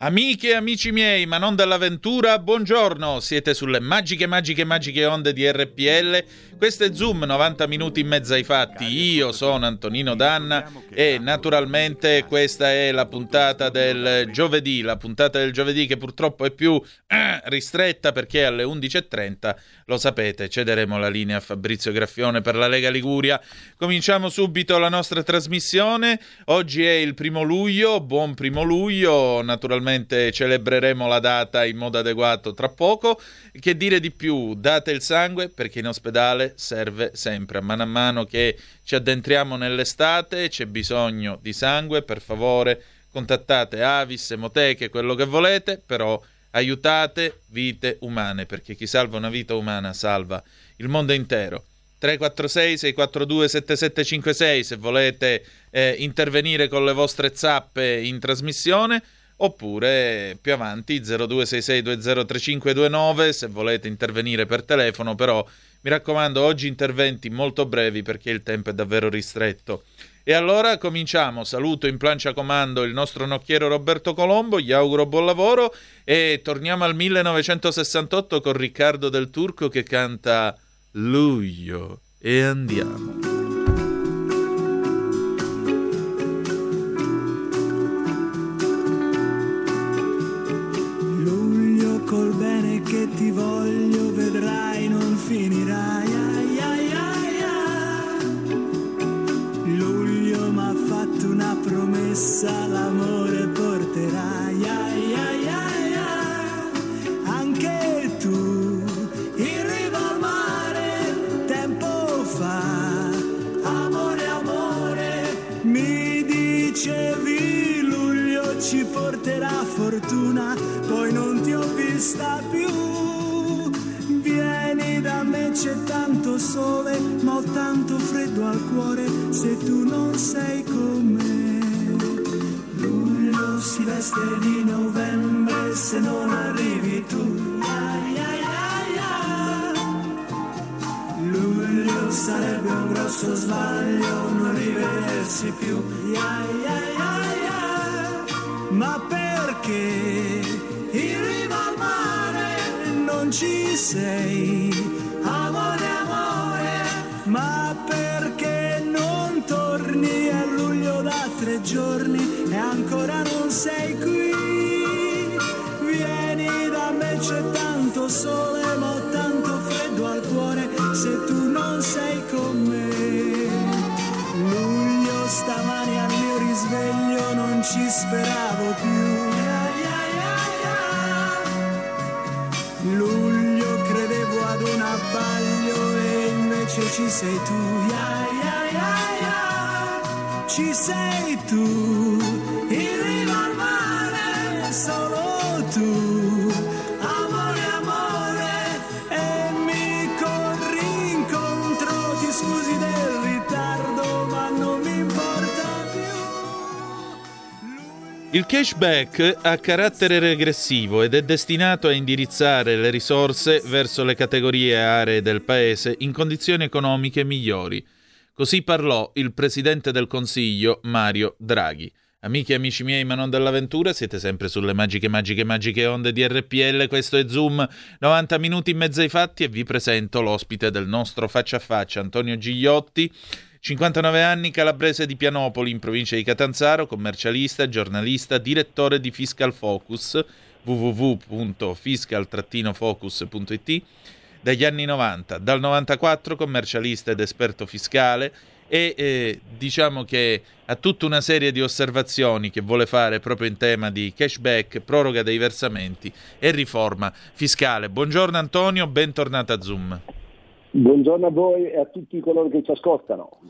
Amiche e amici miei, ma non dell'avventura, buongiorno! Siete sulle magiche, magiche, magiche onde di RPL. Questo è Zoom, 90 minuti in mezzo ai fatti. Io sono Antonino Danna e naturalmente questa è la puntata del giovedì, la puntata del giovedì che purtroppo è più eh, ristretta perché alle 11.30, lo sapete, cederemo la linea a Fabrizio Graffione per la Lega Liguria. Cominciamo subito la nostra trasmissione. Oggi è il primo luglio, buon primo luglio, naturalmente Naturalmente celebreremo la data in modo adeguato tra poco. Che dire di più? Date il sangue perché in ospedale serve sempre. A mano a mano che ci addentriamo nell'estate c'è bisogno di sangue. Per favore contattate Avis, Emoteche, quello che volete, però aiutate vite umane perché chi salva una vita umana salva il mondo intero. 346 642 7756 se volete eh, intervenire con le vostre zappe in trasmissione oppure più avanti 0266203529 se volete intervenire per telefono, però mi raccomando oggi interventi molto brevi perché il tempo è davvero ristretto. E allora cominciamo, saluto in plancia comando il nostro nocchiero Roberto Colombo, gli auguro buon lavoro e torniamo al 1968 con Riccardo del Turco che canta Luglio e andiamo. Ti voglio, vedrai, non finirai. Ai, ai, ai, ai. Luglio m'ha fatto una promessa, l'amore porterai. Ai, ai, ai, ai. Anche tu, in riva al mare, tempo fa. Amore, amore, mi dicevi luglio ci porterà fortuna, poi non ti ho vista più c'è tanto sole, ma ho tanto freddo al cuore se tu non sei con me. Luglio si veste di novembre se non arrivi tu. Ai, ai, ai, Luglio sarebbe un grosso sbaglio non rivedersi più. Ma perché mare non ci sei? amore, amore, ma perché non torni a luglio da tre giorni e ancora non sei qui? Vieni da me, c'è tanto sole, ma ho tanto freddo al cuore se tu non sei con me. Luglio stamani al mio risveglio non ci speravo invece ci sei tu, ya, ya, ya, ya. ci sei tu, Il cashback ha carattere regressivo ed è destinato a indirizzare le risorse verso le categorie e aree del Paese in condizioni economiche migliori. Così parlò il Presidente del Consiglio Mario Draghi. Amiche e amici miei, ma non dell'avventura, siete sempre sulle magiche, magiche, magiche onde di RPL. Questo è Zoom, 90 minuti in mezzo ai fatti e vi presento l'ospite del nostro faccia a faccia, Antonio Gigliotti 59 anni, calabrese di Pianopoli, in provincia di Catanzaro, commercialista, giornalista, direttore di Fiscal Focus, www.fiscal-focus.it, dagli anni 90. Dal 94 commercialista ed esperto fiscale e eh, diciamo che ha tutta una serie di osservazioni che vuole fare proprio in tema di cashback, proroga dei versamenti e riforma fiscale. Buongiorno Antonio, bentornato a Zoom. Buongiorno a voi e a tutti coloro che ci ascoltano.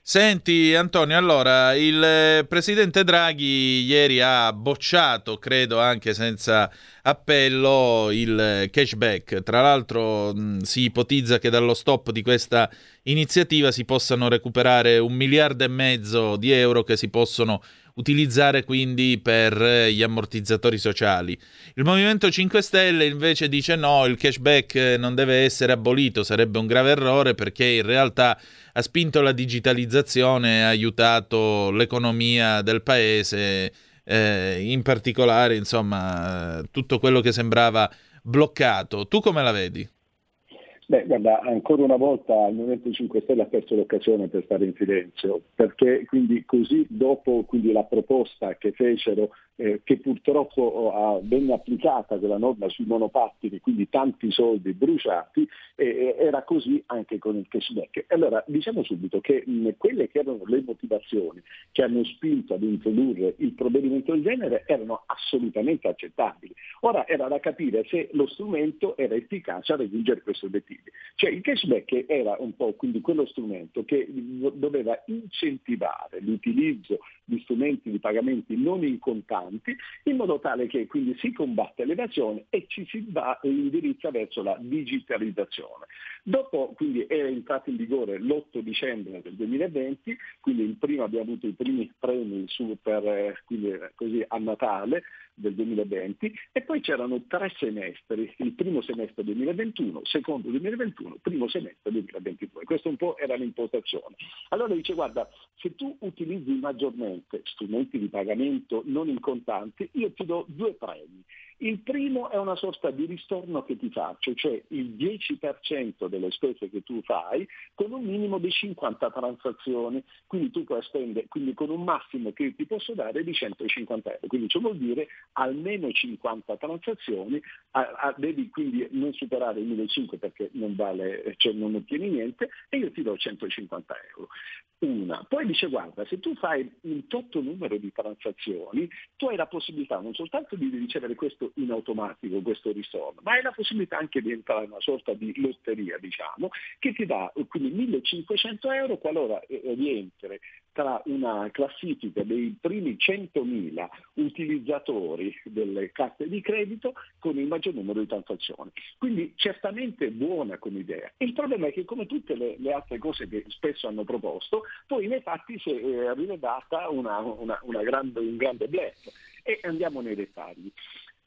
Senti Antonio, allora il presidente Draghi ieri ha bocciato, credo anche senza appello, il cashback. Tra l'altro mh, si ipotizza che dallo stop di questa iniziativa si possano recuperare un miliardo e mezzo di euro che si possono utilizzare quindi per gli ammortizzatori sociali. Il Movimento 5 Stelle invece dice no, il cashback non deve essere abolito, sarebbe un grave errore perché in realtà ha spinto la digitalizzazione, ha aiutato l'economia del paese, eh, in particolare, insomma, tutto quello che sembrava bloccato. Tu come la vedi? Beh, guarda, ancora una volta il Movimento 5 Stelle ha perso l'occasione per stare in silenzio, perché quindi così dopo quindi la proposta che fecero eh, che purtroppo oh, venne applicata quella norma sui monopattini, quindi tanti soldi bruciati, eh, era così anche con il cashback. Allora diciamo subito che mh, quelle che erano le motivazioni che hanno spinto ad introdurre il provvedimento del genere erano assolutamente accettabili. Ora era da capire se lo strumento era efficace a raggiungere questi obiettivi. Cioè il cashback era un po' quindi quello strumento che doveva incentivare l'utilizzo di strumenti di pagamenti non in contanti in modo tale che quindi si combatte l'evasione e ci si va indirizza verso la digitalizzazione. Dopo quindi è entrato in vigore l'8 dicembre del 2020, quindi il primo abbiamo avuto i primi premi su eh, quindi, così, a Natale, del 2020 e poi c'erano tre semestri, il primo semestre 2021, secondo 2021, primo semestre 2022. Questa un po' era l'impostazione. Allora dice guarda, se tu utilizzi maggiormente strumenti di pagamento non in contanti, io ti do due premi. Il primo è una sorta di ristorno che ti faccio, cioè il 10% delle spese che tu fai con un minimo di 50 transazioni, quindi tu puoi spendere, quindi con un massimo che ti posso dare di 150 euro, quindi ciò vuol dire almeno 50 transazioni, a, a, devi quindi non superare i 1.500 perché non vale, cioè non ottieni niente e io ti do 150 euro. Una. Poi dice guarda, se tu fai un tot numero di transazioni, tu hai la possibilità non soltanto di ricevere questo in automatico questo ritorno, ma hai la possibilità anche di entrare in una sorta di lotteria, diciamo, che ti dà quindi 1500 euro qualora eh, rientri tra una classifica dei primi 100.000 utilizzatori delle carte di credito con il maggior numero di transazioni. Quindi certamente buona come idea. Il problema è che come tutte le, le altre cose che spesso hanno proposto, poi nei fatti si è rivelata una, una, una grande, un grande blef. E andiamo nei dettagli.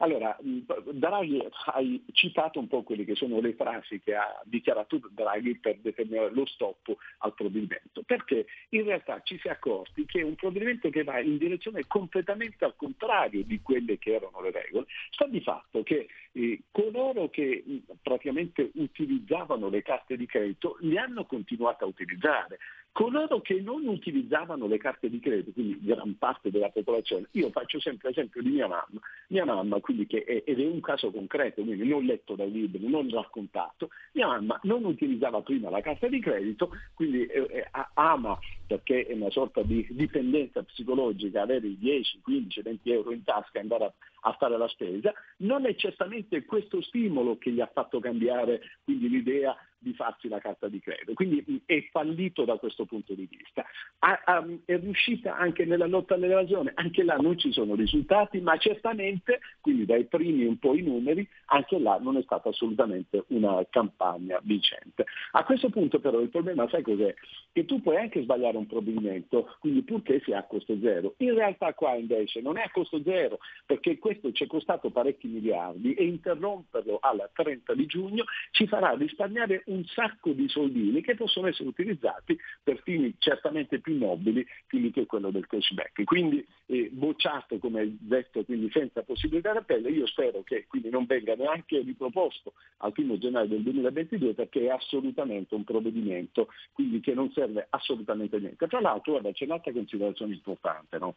Allora, Draghi hai citato un po' quelle che sono le frasi che ha dichiarato Draghi per determinare lo stop al provvedimento, perché in realtà ci si è accorti che un provvedimento che va in direzione completamente al contrario di quelle che erano le regole. Sta di fatto che eh, coloro che praticamente utilizzavano le carte di credito li hanno continuato a utilizzare. Coloro che non utilizzavano le carte di credito, quindi gran parte della popolazione, io faccio sempre l'esempio di mia mamma, mia mamma quindi che è, ed è un caso concreto, quindi non letto dai libri, non raccontato, mia mamma non utilizzava prima la carta di credito, quindi eh, eh ama perché è una sorta di dipendenza psicologica avere i 10, 15, 20 euro in tasca e andare a, a fare la spesa, non è certamente questo stimolo che gli ha fatto cambiare quindi l'idea di farsi la carta di credito. Quindi è fallito da questo punto di vista. Ha, ha, è riuscita anche nella lotta all'evasione, anche là non ci sono risultati, ma certamente, quindi dai primi un po' i numeri, anche là non è stata assolutamente una campagna vincente. A questo punto però il problema sai cos'è? Che tu puoi anche sbagliare un provvedimento, quindi purché sia a costo zero. In realtà qua invece non è a costo zero, perché questo ci è costato parecchi miliardi e interromperlo al 30 di giugno ci farà risparmiare un sacco di soldini che possono essere utilizzati per fini certamente più nobili, fini che quello del cashback. Quindi eh, bocciato, come detto, quindi senza possibilità di appello, io spero che quindi non venga neanche riproposto al 1 gennaio del 2022 perché è assolutamente un provvedimento quindi che non serve assolutamente a niente. Tra l'altro guarda, c'è un'altra considerazione importante. No?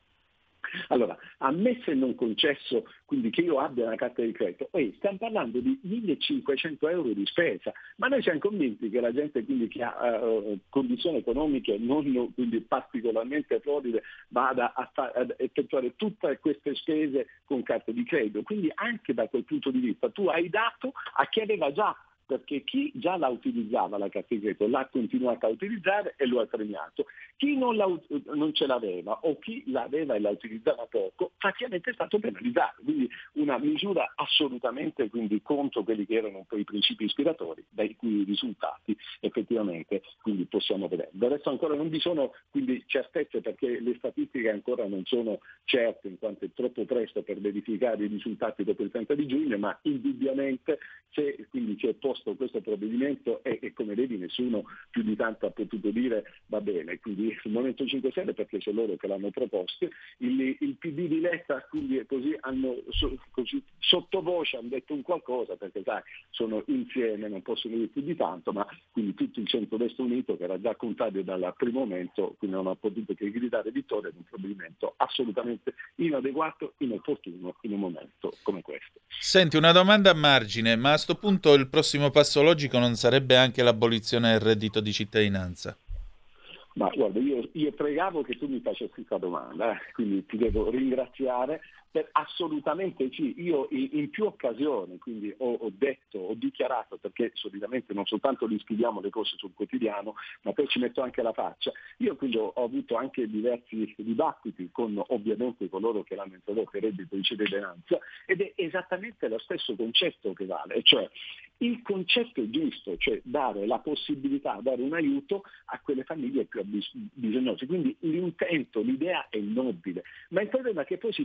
Allora, ammesso e non concesso quindi che io abbia una carta di credito, poi stiamo parlando di 1500 euro di spesa, ma noi siamo convinti che la gente quindi che ha uh, condizioni economiche non quindi particolarmente floride vada a fa- ad effettuare tutte queste spese con carte di credito. Quindi anche da quel punto di vista tu hai dato a chi aveva già perché chi già la utilizzava la credito l'ha continuata a utilizzare e lo ha premiato. Chi non, la, non ce l'aveva o chi l'aveva e la utilizzava poco, praticamente è stato penalizzato. Quindi una misura assolutamente quindi, contro quelli che erano poi i principi ispiratori, dai cui risultati effettivamente quindi, possiamo vedere. Del resto ancora non vi sono quindi, certezze perché le statistiche ancora non sono certe in quanto è troppo presto per verificare i risultati dopo il 30 di giugno, ma indubbiamente se quindi si è posto questo provvedimento e, e, come vedi nessuno più di tanto ha potuto dire va bene, quindi il Movimento 5 Stelle perché c'è loro che l'hanno proposto, il, il PD di Letta quindi così hanno so, così, sottovoce hanno detto un qualcosa perché sai sono insieme, non possono dire più di tanto, ma quindi tutto il centro-destra unito che era già contrario dal primo momento, quindi non ha potuto che gridare vittoria di un provvedimento assolutamente inadeguato, inopportuno in un momento come questo. Senti, una domanda a margine, ma a questo punto il prossimo passo logico non sarebbe anche l'abolizione del reddito di cittadinanza? Ma guarda, io, io, pregavo che tu mi facessi questa domanda, eh, quindi ti devo ringraziare per, assolutamente sì, io in, più occasioni quindi ho, ho, detto, ho dichiarato, perché solitamente non soltanto li scriviamo le cose sul quotidiano, ma poi ci metto anche la faccia. Io quindi ho, ho avuto anche diversi dibattiti con ovviamente coloro che l'hanno introdotto il reddito di cittadinanza ed è esattamente lo stesso concetto che vale, cioè il concetto è giusto, cioè dare la possibilità, dare un aiuto a quelle famiglie più bisognose. Quindi l'intento, l'idea è nobile, ma il problema è che poi si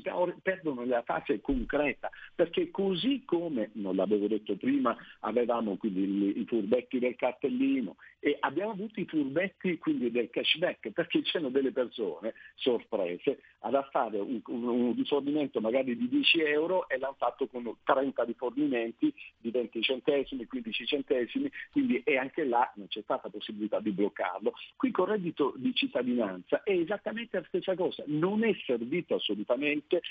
perdono la fase concreta, perché così come, non l'avevo detto prima, avevamo quindi i furbetti del cartellino e abbiamo avuto i furbetti quindi del cashback, perché c'erano delle persone sorprese ad fare un, un, un rifornimento magari di 10 euro e l'hanno fatto con 30 rifornimenti di 20 centesimi, 15 centesimi, quindi e anche là non c'è stata possibilità di bloccarlo. Qui con reddito di cittadinanza è esattamente la stessa cosa, non è servito assolutamente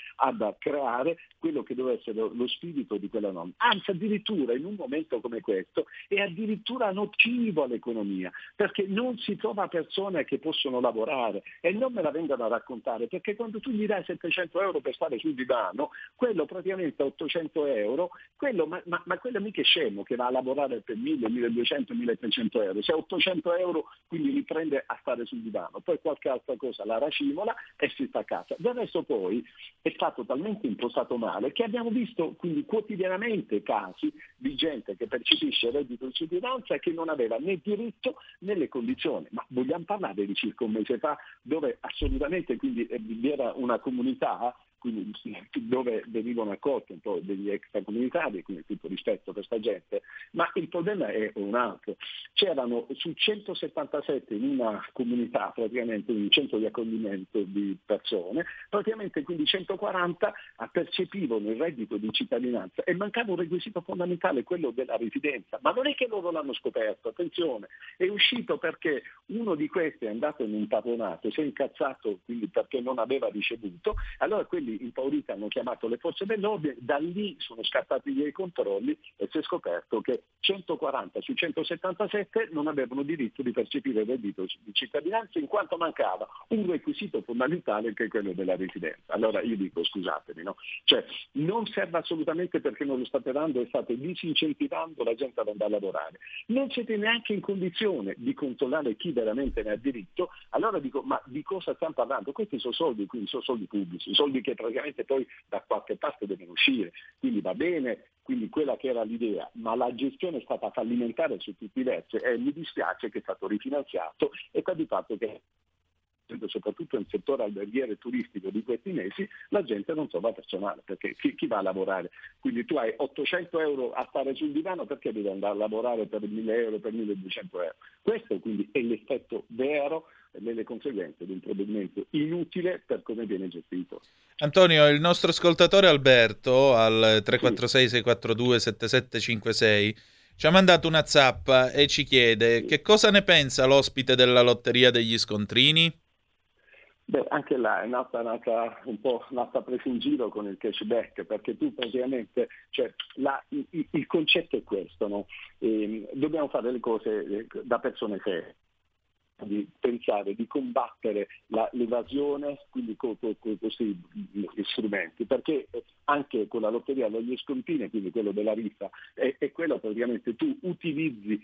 ad creare quello che deve essere lo spirito di quella norma, anzi addirittura in un momento come questo è addirittura nocivo all'economia, perché non si trova persone che possono lavorare. E non me la vengano a raccontare, perché quando tu gli dai 700 euro per stare sul divano, quello praticamente 800 euro, quello, ma, ma, ma quello mica è scemo che va a lavorare per 1000, 1200, 1300 euro, se 800 euro quindi li prende a stare sul divano, poi qualche altra cosa la racimola e si sta a casa. Del resto poi è stato talmente impostato male che abbiamo visto quindi quotidianamente casi di gente che percepisce il reddito di cittadinanza e che non aveva né diritto né le condizioni. Ma vogliamo parlare di circa un mese fa dove assolutamente quindi eh, era una comunità quindi dove venivano accolti un po' degli extracomunitari, quindi tutto rispetto per questa gente, ma il problema è un altro. C'erano su 177 in una comunità, praticamente in un centro di accoglimento di persone, praticamente quindi 140 percepivano il reddito di cittadinanza e mancava un requisito fondamentale, quello della residenza. Ma non è che loro l'hanno scoperto, attenzione, è uscito perché uno di questi è andato in un padronato, si è incazzato quindi perché non aveva ricevuto, allora quelli quelli impauriti hanno chiamato le forze dell'ordine, da lì sono scattati i controlli e si è scoperto che 140 su 177 non avevano diritto di percepire il reddito di cittadinanza in quanto mancava un requisito fondamentale che è quello della residenza. Allora io dico scusatemi, no? cioè, non serve assolutamente perché non lo state dando e state disincentivando la gente ad andare a lavorare. Non siete neanche in condizione di controllare chi veramente ne ha diritto, allora dico ma di cosa stiamo parlando? Questi sono soldi, quindi sono soldi pubblici, soldi che praticamente poi da qualche parte devono uscire. Quindi va bene quindi quella che era l'idea, ma la gestione è stata fallimentare su tutti i versi e mi dispiace che è stato rifinanziato e sta di fatto che soprattutto nel settore alberghiere turistico di questi mesi, la gente non trova personale, perché chi, chi, va a lavorare? Quindi tu hai 800 euro a stare sul divano, perché devi andare a lavorare per 1000 euro, per 1200 euro? Questo quindi è l'effetto vero delle conseguenze di un provvedimento inutile per come viene gestito. Antonio, il nostro ascoltatore Alberto al 346-642-7756 ci ha mandato una zappa e ci chiede che cosa ne pensa l'ospite della lotteria degli scontrini? Beh, anche là è nata, nata un po' nata presa in giro con il cashback, perché tu praticamente, cioè, la, il, il, concetto è questo, no? e, ehm, dobbiamo fare le cose eh, da persone serie di pensare di combattere la, l'evasione quindi con, con, con, questi strumenti, perché anche con la lotteria degli scontini, quindi quello della rifa, è, è quello praticamente tu utilizzi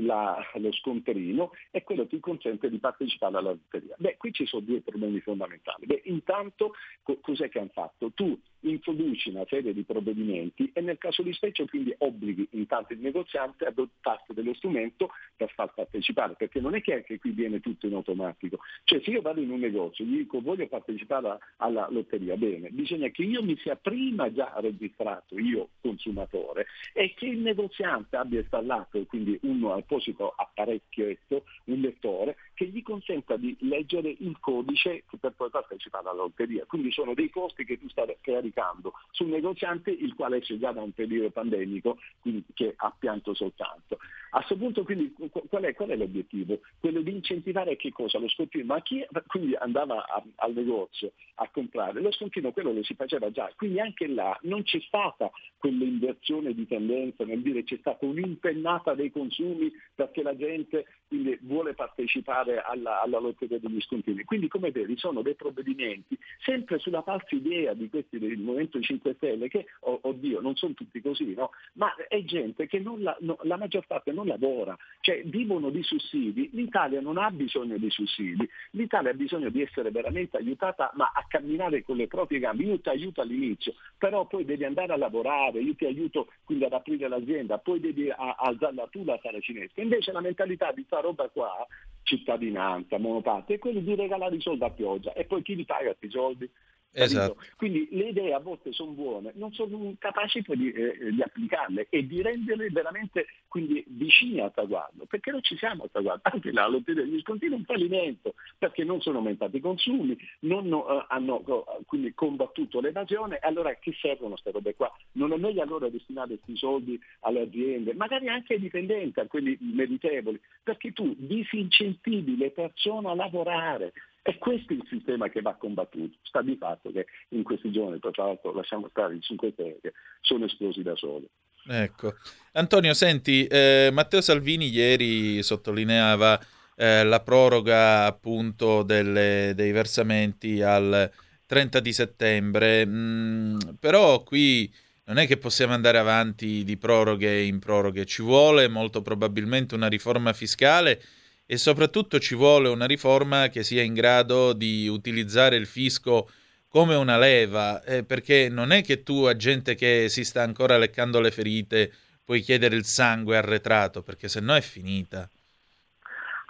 la, lo scontrino e quello ti consente di partecipare alla lotteria. Beh, qui ci sono due problemi fondamentali. Beh, intanto co- cos'è che hanno fatto? Tu introduci una serie di provvedimenti e nel caso di specie quindi obblighi intanto il negoziante a dotarsi dello strumento per far partecipare, perché non è che, che qui viene tutto in automatico. Cioè se io vado in un negozio e gli dico voglio partecipare alla lotteria, bene, bisogna che io mi sia prima già registrato, io consumatore, e che il negoziante abbia installato quindi un apposito apparecchietto, un lettore, che gli consenta di leggere il codice per poi partecipare alla lotteria. Quindi sono dei costi che tu stai caricando sul negoziante, il quale esce già da un periodo pandemico, quindi che ha pianto soltanto. A questo punto quindi qual è, qual è, l'obiettivo? Quello di incentivare che cosa? Lo scontino. Ma chi quindi andava a, al negozio a comprare? Lo scontino quello lo si faceva già, quindi anche là non c'è stata quell'inversione di tendenza nel dire c'è stata un'impennata dei consumi perché la gente quindi, vuole partecipare alla, alla lotteria degli scontini. Quindi come vedi sono dei provvedimenti sempre sulla falsa idea di questi del Movimento 5 Stelle che, oh, oddio, non sono tutti così, no? ma è gente che la, no, la maggior parte non lavora, cioè vivono di sussidi. L'Italia non ha bisogno di sussidi, l'Italia ha bisogno di essere veramente aiutata ma a camminare con le proprie gambe. Io ti aiuto all'inizio, però poi devi andare a lavorare, io ti aiuto quindi ad aprire l'azienda, poi devi alzarla tu la sala cinesca. Invece la mentalità di questa roba qua cittadinanza, monoparte, è quello di regalare i soldi a pioggia e poi chi li paga questi soldi? Esatto. Quindi le idee a volte sono buone, non sono capaci poi di, eh, di, applicarle e di renderle veramente quindi vicine al traguardo, perché non ci siamo al traguardo. Anche la lotteria degli scontini è un fallimento, perché non sono aumentati i consumi, non uh, hanno quindi combattuto l'evasione, allora a che servono queste robe qua? Non è meglio allora destinare questi soldi alle aziende, magari anche ai dipendenti, a quelli meritevoli, perché tu disincentivi le persone a lavorare, e questo è il sistema che va combattuto. Sta di fatto che in questi giorni, tra l'altro lasciamo stare i 5 Stelle, sono esplosi da soli. Ecco. Antonio, senti, eh, Matteo Salvini ieri sottolineava eh, la proroga appunto delle, dei versamenti al 30 di settembre, mm, però qui non è che possiamo andare avanti di proroghe in proroghe, ci vuole molto probabilmente una riforma fiscale e soprattutto ci vuole una riforma che sia in grado di utilizzare il fisco come una leva, eh, perché non è che tu a gente che si sta ancora leccando le ferite puoi chiedere il sangue arretrato, perché se no è finita.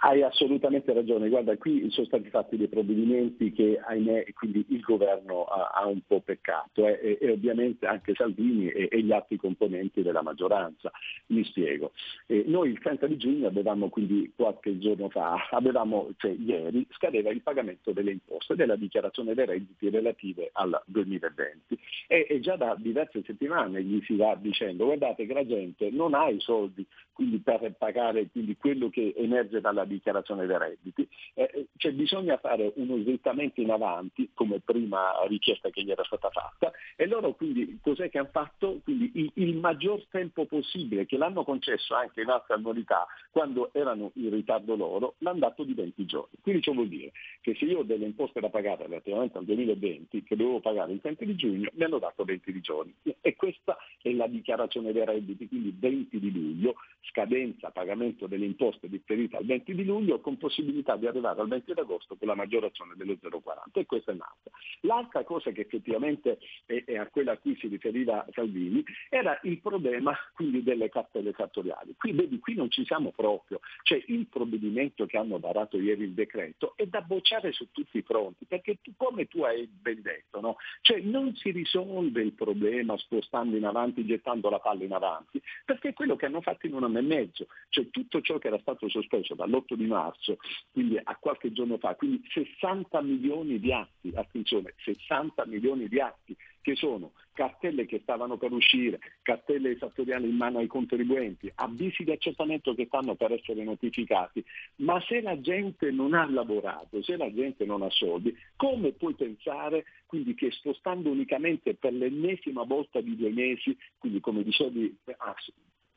Hai assolutamente ragione, guarda qui sono stati fatti dei provvedimenti che ahimè quindi il governo ha, ha un po' peccato eh, e, e, ovviamente anche Salvini e, e, gli altri componenti della maggioranza. Mi spiego. Eh, noi il 30 di giugno avevamo quindi qualche giorno fa, avevamo, cioè ieri, scadeva il pagamento delle imposte della dichiarazione dei redditi relative al 2020 e, e già da diverse settimane gli si va dicendo guardate che la gente non ha i soldi quindi per pagare quindi quello che emerge dalla dichiarazione dei redditi, eh, c'è bisogno fare uno slittamento in avanti, come prima richiesta che gli era stata fatta, e loro quindi cos'è che hanno fatto? Quindi il, il maggior tempo possibile, che l'hanno concesso anche in altre annualità, quando erano in ritardo loro, l'hanno dato di 20 giorni. Quindi ciò vuol dire che se io ho delle imposte da pagare relativamente al 2020, che dovevo pagare il 30 di giugno, mi hanno dato 20 di giorni. E questa è la dichiarazione dei redditi, quindi 20 di luglio, scadenza pagamento delle imposte differita al 20 di luglio con possibilità di arrivare al 20 di agosto con la maggiorazione dello 0,40 e questa è nata. L'altra cosa che effettivamente è, è, a quella a cui si riferiva Salvini era il problema quindi delle cartelle fattoriali. Qui vedi, qui non ci siamo proprio, cioè il provvedimento che hanno varato ieri il decreto è da bocciare su tutti i fronti, perché tu, come tu hai ben detto, no? cioè non si risolve il problema spostando in avanti, gettando la palla in avanti, perché è quello che hanno fatto in un anno e mezzo, cioè tutto ciò che era stato sospeso dall'8 di marzo, quindi a qualche giorno fa, quindi 60 milioni di atti, attenzione, 60 milioni di atti che sono cartelle che stavano per uscire, cartelle esattoriali in mano ai contribuenti, avvisi di accertamento che stanno per essere notificati, ma se la gente non ha lavorato, se la gente non ha soldi, come puoi pensare quindi che spostando unicamente per l'ennesima volta di due mesi, quindi come dicevi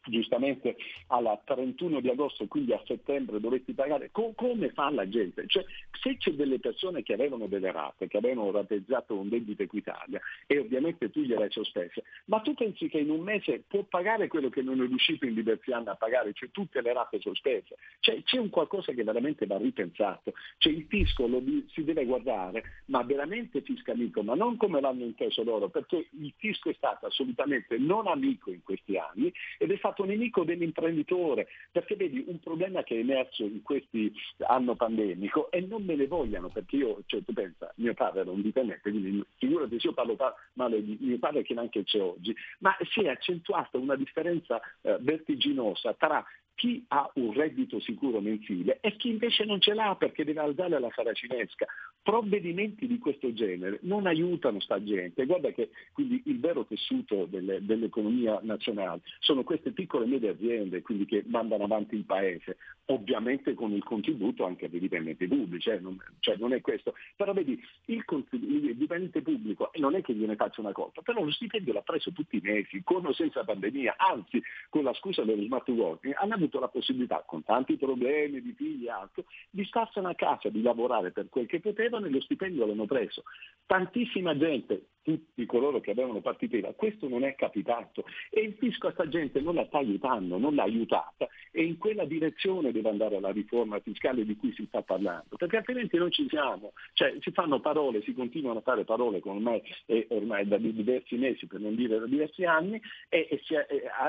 giustamente al 31 di agosto, quindi a settembre dovetti pagare, Co- come fa la gente? Cioè, se c'è delle persone che avevano delle rate, che avevano rateizzato un debito Equitalia e ovviamente tu gliele hai sospese, ma tu pensi che in un mese può pagare quello che non è riuscito in diversi anni a pagare, cioè tutte le rate sospese? Cioè, c'è un qualcosa che veramente va ripensato, cioè, il fisco lo, si deve guardare, ma veramente fisco amico, ma non come l'hanno inteso loro, perché il fisco è stato assolutamente non amico in questi anni ed è stato nemico dell'imprenditore, perché vedi un problema che è emerso in questi anno pandemico e non me ne vogliano, perché io, cioè tu pensa, mio padre era un dipendente, quindi figurati se io parlo male di mio padre che neanche c'è oggi, ma si è accentuata una differenza eh, vertiginosa tra chi ha un reddito sicuro mensile e chi invece non ce l'ha perché deve alzare la saracinesca. Provvedimenti di questo genere non aiutano sta gente. Guarda che quindi il vero tessuto delle, dell'economia nazionale sono queste piccole e medie aziende quindi che mandano avanti il paese, ovviamente con il contributo anche dei dipendenti pubblici, eh, non, cioè non è questo. Però vedi, il, il dipendente pubblico non è che gliene faccia una colpa, però lo stipendio l'ha preso tutti i mesi, con o senza pandemia, anzi con la scusa dello smart working, hanno avuto la possibilità, con tanti problemi di figli e altro, di starsene a casa, di lavorare per quel che potevano e lo stipendio l'hanno preso. Tantissima gente, tutti coloro che avevano partita IVA, questo non è capitato. E il fisco a sta gente non la sta aiutando, non l'ha aiutata. E in quella direzione deve andare la riforma fiscale di cui si sta parlando, perché altrimenti non ci siamo, cioè si fanno parole, si continuano a fare parole con ormai, eh, ormai da diversi mesi, per non dire da diversi anni, e, e si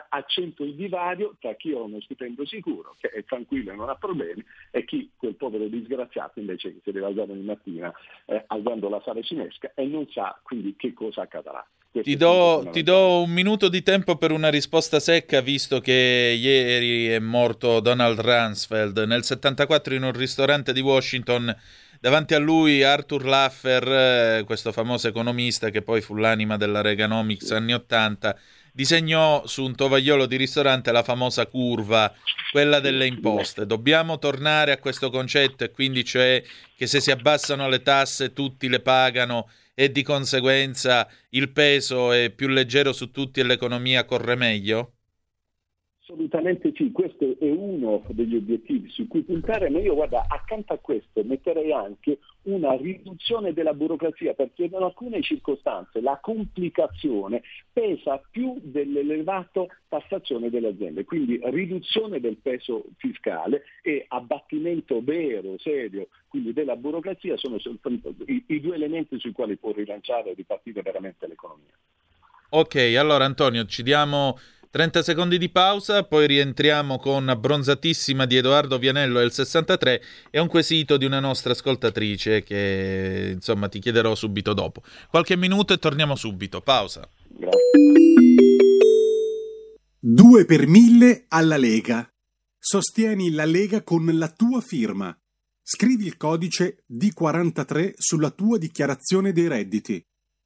accento il divario tra chi ha uno stipendio sicuro, che è tranquillo e non ha problemi, e chi, quel povero disgraziato invece che si deve alzare ogni mattina eh, alzando la sale cinesca e non sa quindi che cosa accadrà. Ti do, ti do, un minuto di tempo per una risposta secca, visto che ieri è morto Donald Rumsfeld. Nel 74 in un ristorante di Washington, davanti a lui Arthur Laffer, eh, questo famoso economista che poi fu l'anima della Reaganomics anni 80, disegnò su un tovagliolo di ristorante la famosa curva, quella delle imposte. Dobbiamo tornare a questo concetto e quindi cioè che se si abbassano le tasse tutti le pagano e di conseguenza il peso è più leggero su tutti e l'economia corre meglio? Assolutamente sì, questo è uno degli obiettivi su cui puntare, ma io guarda, accanto a questo metterei anche una riduzione della burocrazia, perché in alcune circostanze la complicazione pesa più dell'elevata tassazione delle aziende, quindi riduzione del peso fiscale e abbattimento vero, serio, quindi della burocrazia sono i, i due elementi sui quali può rilanciare e ripartire veramente l'economia. Ok, allora Antonio, ci diamo 30 secondi di pausa, poi rientriamo con Abbronzatissima di Edoardo Vianello il 63 e un quesito di una nostra ascoltatrice che insomma ti chiederò subito dopo. Qualche minuto e torniamo subito. Pausa. Grazie. 2 per 1000 alla Lega. Sostieni la Lega con la tua firma. Scrivi il codice D43 sulla tua dichiarazione dei redditi.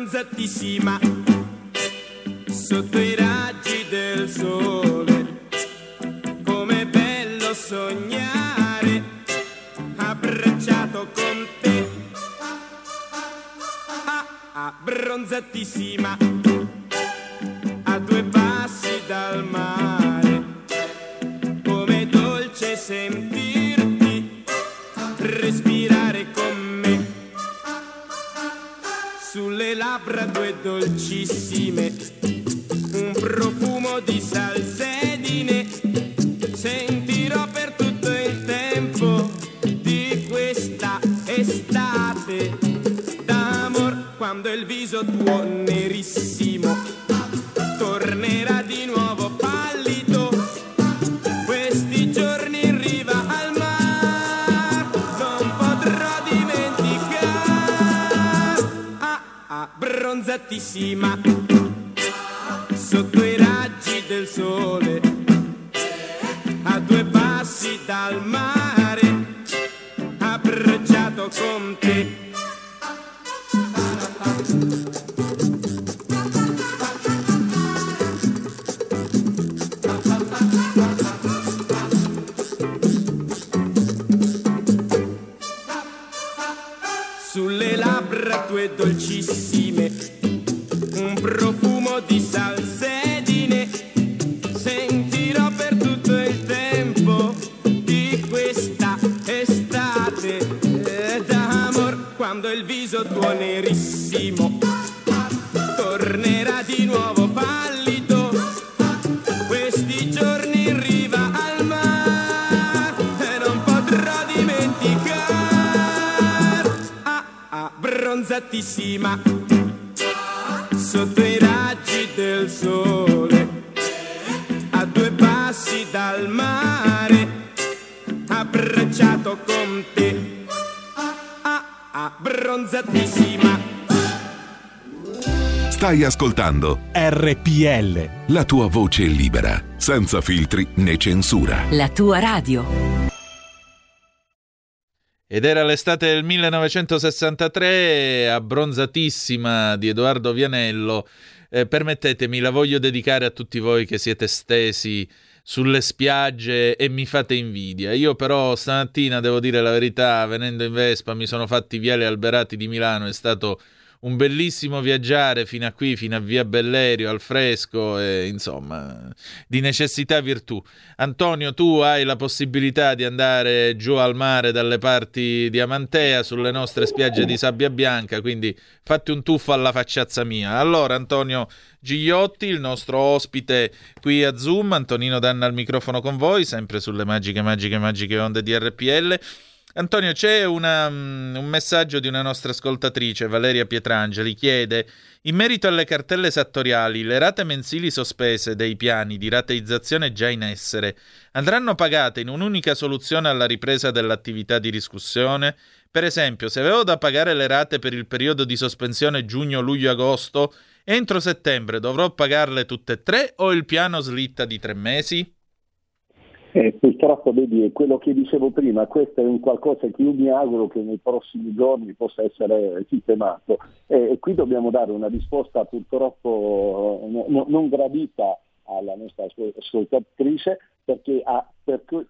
Bronzatissima sotto i raggi del sole. Com'è bello sognare abbracciato con te. abbronzatissima, a due passi dal mare, come dolce sentirti labbra due dolcissime, un profumo di salsedine, sentirò per tutto il tempo di questa estate d'amor quando il viso tuo bronzatissima sotto i raggi del sole ascoltando RPL. la tua voce libera, senza filtri né censura. La tua radio. Ed era l'estate del 1963, abbronzatissima di Edoardo Vianello. Eh, permettetemi, la voglio dedicare a tutti voi che siete stesi sulle spiagge e mi fate invidia. Io però stamattina, devo dire la verità, venendo in Vespa mi sono fatti i viali alberati di Milano, è stato un bellissimo viaggiare fino a qui, fino a Via Bellerio, al fresco, e, insomma, di necessità virtù. Antonio, tu hai la possibilità di andare giù al mare dalle parti di Amantea, sulle nostre spiagge di sabbia bianca, quindi fatti un tuffo alla facciazza mia. Allora, Antonio Gigliotti, il nostro ospite qui a Zoom, Antonino Danna al microfono con voi, sempre sulle magiche, magiche, magiche onde di RPL. Antonio, c'è una, mm, un messaggio di una nostra ascoltatrice, Valeria Pietrangeli, chiede in merito alle cartelle esattoriali, le rate mensili sospese dei piani di rateizzazione già in essere andranno pagate in un'unica soluzione alla ripresa dell'attività di riscussione? Per esempio, se avevo da pagare le rate per il periodo di sospensione giugno, luglio, agosto, entro settembre dovrò pagarle tutte e tre o il piano slitta di tre mesi? Eh, purtroppo, vedi, quello che dicevo prima, questo è un qualcosa che io mi auguro che nei prossimi giorni possa essere sistemato. Eh, e qui dobbiamo dare una risposta purtroppo no- no- non gradita alla nostra ascol- ascoltatrice perché, ha, perché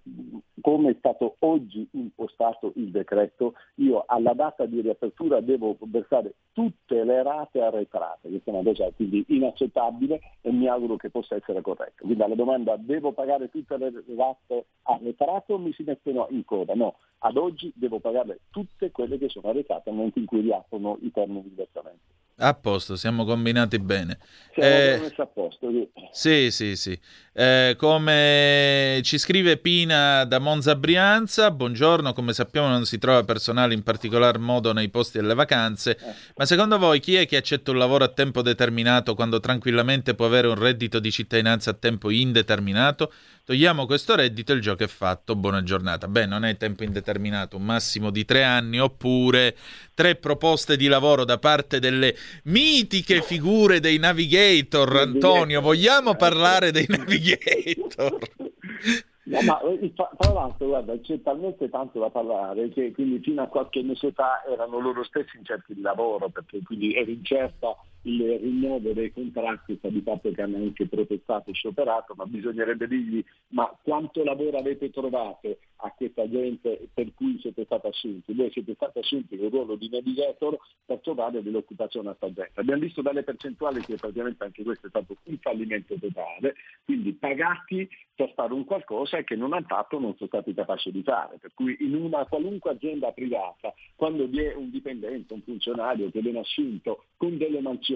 come è stato oggi impostato il decreto, io alla data di riapertura devo versare tutte le rate arretrate, è una cosa quindi inaccettabile e mi auguro che possa essere corretta. Quindi alla domanda devo pagare tutte le rate arretrate o mi si mettono in coda? No, ad oggi devo pagarle tutte quelle che sono arretrate nel momento in cui riaprono i termini di versamento. A posto, siamo combinati bene. Siamo Eh, messi a posto. sì. Sì, sì, sì. Eh, come ci scrive Pina da Monza Brianza, buongiorno, come sappiamo non si trova personale in particolar modo nei posti delle vacanze, ma secondo voi chi è che accetta un lavoro a tempo determinato quando tranquillamente può avere un reddito di cittadinanza a tempo indeterminato? Togliamo questo reddito e il gioco è fatto, buona giornata. Beh, non è tempo indeterminato, un massimo di tre anni oppure tre proposte di lavoro da parte delle mitiche figure dei navigator. Antonio, vogliamo parlare dei navigator? No, ma eh, tra tra l'altro, guarda, c'è talmente tanto da parlare che quindi fino a qualche mese fa erano loro stessi incerti di lavoro, perché quindi era incerta il rinnovo dei contratti, sta di fatto che hanno anche protestato e scioperato, ma bisognerebbe dirgli ma quanto lavoro avete trovato a questa gente per cui siete stati assunti? Voi siete stati assunti con il ruolo di navigator per trovare dell'occupazione a sta gente. Abbiamo visto dalle percentuali che praticamente anche questo è stato un fallimento totale, quindi pagati per fare un qualcosa che non hanno fatto non sono stati capaci di fare. Per cui in una qualunque azienda privata, quando vi è un dipendente, un funzionario che viene assunto con delle mansioni,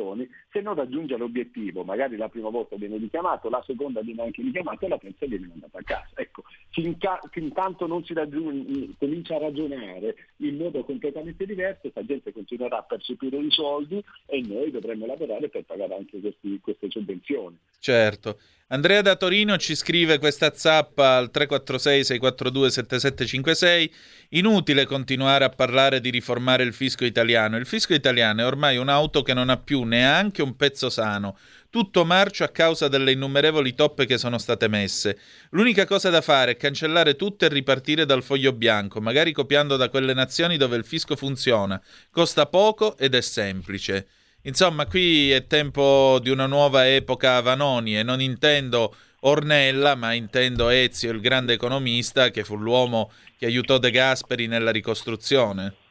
se non raggiunge l'obiettivo, magari la prima volta viene richiamato, la seconda viene anche richiamato e la terza viene mandata a casa. Ecco, finca, fin tanto non si raggiunge, comincia a ragionare in modo completamente diverso, questa gente continuerà a percepire i soldi e noi dovremmo lavorare per pagare anche questi, queste sovvenzioni. Certo. Andrea da Torino ci scrive questa zappa al 346-642-7756. Inutile continuare a parlare di riformare il fisco italiano. Il fisco italiano è ormai un'auto che non ha più neanche un pezzo sano. Tutto marcio a causa delle innumerevoli toppe che sono state messe. L'unica cosa da fare è cancellare tutto e ripartire dal foglio bianco, magari copiando da quelle nazioni dove il fisco funziona. Costa poco ed è semplice. Insomma, qui è tempo di una nuova epoca Vanoni e non intendo Ornella, ma intendo Ezio, il grande economista, che fu l'uomo che aiutò De Gasperi nella ricostruzione.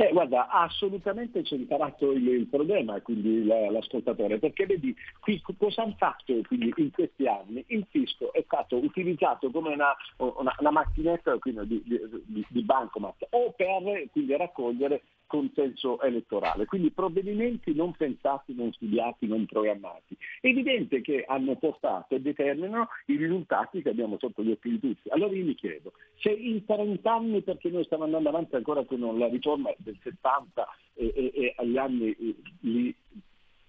Eh, guarda, ha assolutamente centrato il, il problema quindi l'ascoltatore, perché vedi qui cosa hanno fatto quindi, in questi anni? Il fisco è stato utilizzato come una, una, una macchinetta di, di, di, di bancomat o per quindi, raccogliere consenso elettorale, quindi provvedimenti non pensati, non studiati, non programmati. È evidente che hanno portato e determinano i risultati che abbiamo sotto gli occhi di tutti. Allora io mi chiedo, se in 30 anni, perché noi stiamo andando avanti ancora con la riforma del 70 e, e, e agli anni eh, lì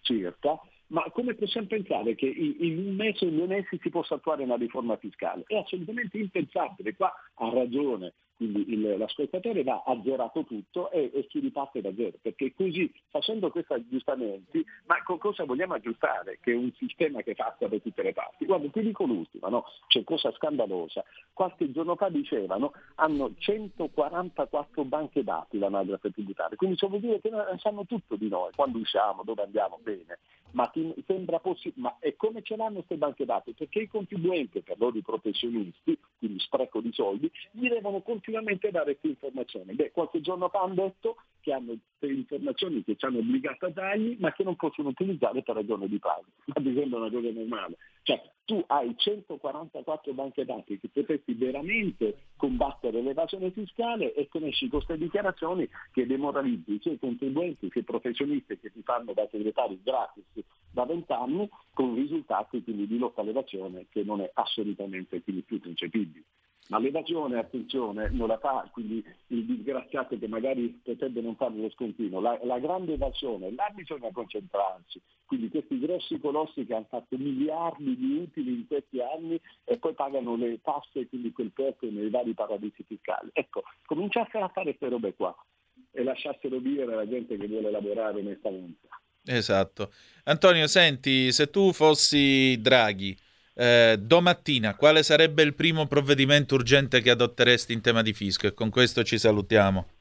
circa, ma come possiamo pensare che in un mese o due mesi si possa attuare una riforma fiscale? È assolutamente impensabile, qua ha ragione quindi il, l'ascoltatore va azzerato tutto e, e, si riparte da zero, perché così facendo questi aggiustamenti, ma con cosa vogliamo aggiustare? Che è un sistema che passa da tutte le parti. Guarda, ti dico l'ultima, no? c'è cosa scandalosa. Qualche giorno fa dicevano hanno 144 banche dati l'anagrafe tributaria, quindi ciò vuol dire che sanno tutto di noi, quando usciamo, dove andiamo, bene. Ma ti sembra possibile, ma e come ce l'hanno queste banche dati? Perché i contribuenti, per loro i professionisti, quindi spreco di soldi, gli devono continuare effettivamente dare queste informazioni. Beh, qualche giorno fa hanno detto che hanno informazioni che ci hanno obbligato a dargli, ma che non possono utilizzare per ragione di pago. Ma mi sembra una cosa normale. Cioè, tu hai 144 banche dati che potresti veramente combattere l'evasione fiscale e conosci queste dichiarazioni che demoralizzi sia i contribuenti che i professionisti che ti fanno da segretari gratis da 20 anni con risultati quindi di lotta all'evasione che non è assolutamente quindi più concepibile. Ma l'evasione, attenzione, non la fa quindi il disgraziato che magari potrebbe non fare lo scontino. La, la grande evasione, là bisogna concentrarsi. Quindi questi grossi colossi che hanno fatto miliardi di utili in questi anni e poi pagano le tasse, quindi quel poco nei vari paradisi fiscali. Ecco, cominciassero a fare queste robe qua e lasciassero dire alla gente che vuole lavorare onestamente. Esatto. Antonio, senti, se tu fossi Draghi, eh, domattina, quale sarebbe il primo provvedimento urgente che adotteresti in tema di fisco? E con questo ci salutiamo.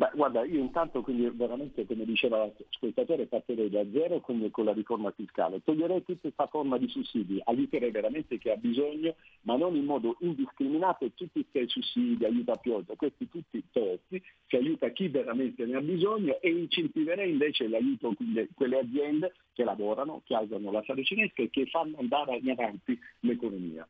Beh, guarda, io intanto quindi veramente, come diceva l'ascoltatore, partirei da zero con, con la riforma fiscale. Toglierei tutta questa forma di sussidi, aiuterei veramente chi ha bisogno, ma non in modo indiscriminato tutti questi sussidi, aiuta a pioggia, questi tutti tolti, che aiuta chi veramente ne ha bisogno e incentiverei invece l'aiuto a quelle aziende che lavorano, che alzano la saracinesca e che fanno andare in avanti l'economia.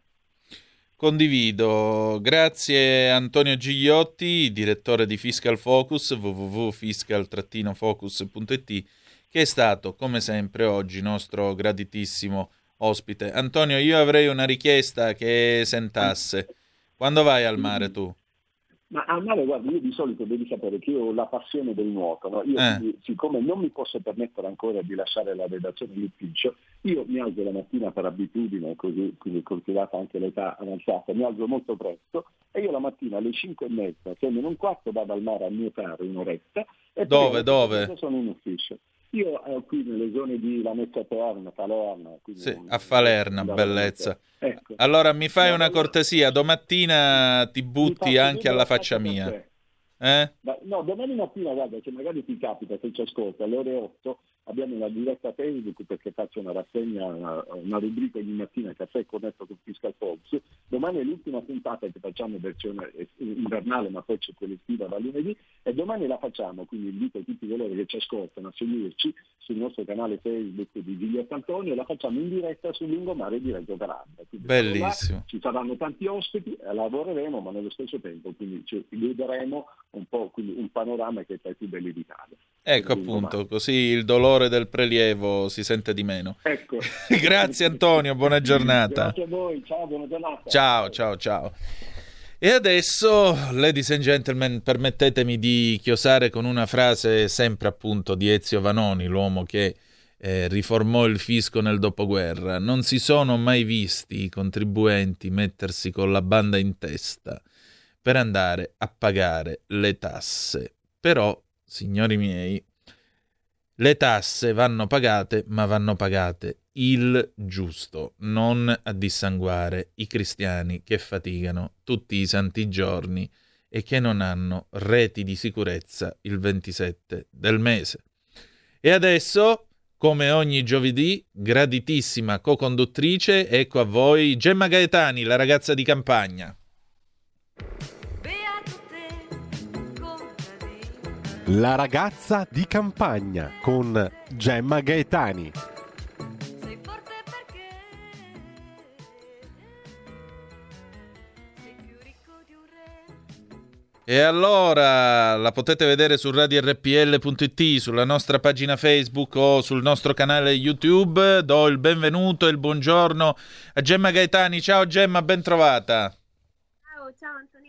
Condivido. Grazie Antonio Gigliotti, direttore di Fiscal Focus, www.fiscal-focus.it, che è stato, come sempre, oggi nostro graditissimo ospite. Antonio, io avrei una richiesta che sentasse. Quando vai al mare tu? Ma a mare, guarda, io di solito devi sapere che io ho la passione del nuoto, no? io, eh. siccome non mi posso permettere ancora di lasciare la redazione dell'ufficio, io mi alzo la mattina per abitudine, così, quindi considerata anche l'età avanzata, mi alzo molto presto e io la mattina alle 5 e mezza, se in un quarto vado al mare a nuotare un'oretta. E dove, dove? Sono in ufficio. Io eh, qui nelle zone di Lamezia Terna, Falerna. Sì, a Falerna, bellezza. Ecco. Allora mi fai una cortesia, domattina ti butti anche alla faccia mia. Eh? No, domani mattina, guarda, se magari ti capita, se ci ascolta, alle ore 8, abbiamo una diretta Facebook perché faccio una rassegna, una, una rubrica ogni mattina, caffè connetto con Fiscal Fox. Domani è l'ultima puntata che facciamo in versione invernale, ma poi c'è quella estiva da lunedì, e domani la facciamo, quindi invito tutti coloro che ci ascoltano a seguirci sul nostro canale Facebook di Giulietto Antonio, la facciamo in diretta sul lungomare di Reggio Calabria. Bellissimo. Ci saranno tanti ospiti, lavoreremo, ma nello stesso tempo quindi ci guideremo un po' un panorama che è tra i più belli d'Italia. Ecco appunto, così il dolore del prelievo si sente di meno. Ecco. Grazie Antonio, buona giornata. Grazie a voi, ciao, buona giornata. Ciao, ciao, ciao. E adesso, ladies and gentlemen, permettetemi di chiosare con una frase sempre appunto di Ezio Vanoni, l'uomo che eh, riformò il fisco nel dopoguerra. Non si sono mai visti i contribuenti mettersi con la banda in testa per andare a pagare le tasse. Però, signori miei, le tasse vanno pagate, ma vanno pagate il giusto, non a dissanguare i cristiani che faticano tutti i santi giorni e che non hanno reti di sicurezza il 27 del mese. E adesso, come ogni giovedì, graditissima co-conduttrice, ecco a voi Gemma Gaetani, la ragazza di campagna. La ragazza di campagna con Gemma Gaetani. E allora la potete vedere su radiorpl.it, sulla nostra pagina Facebook o sul nostro canale YouTube. Do il benvenuto e il buongiorno a Gemma Gaetani. Ciao Gemma, ben trovata. Ciao, ciao Antonino.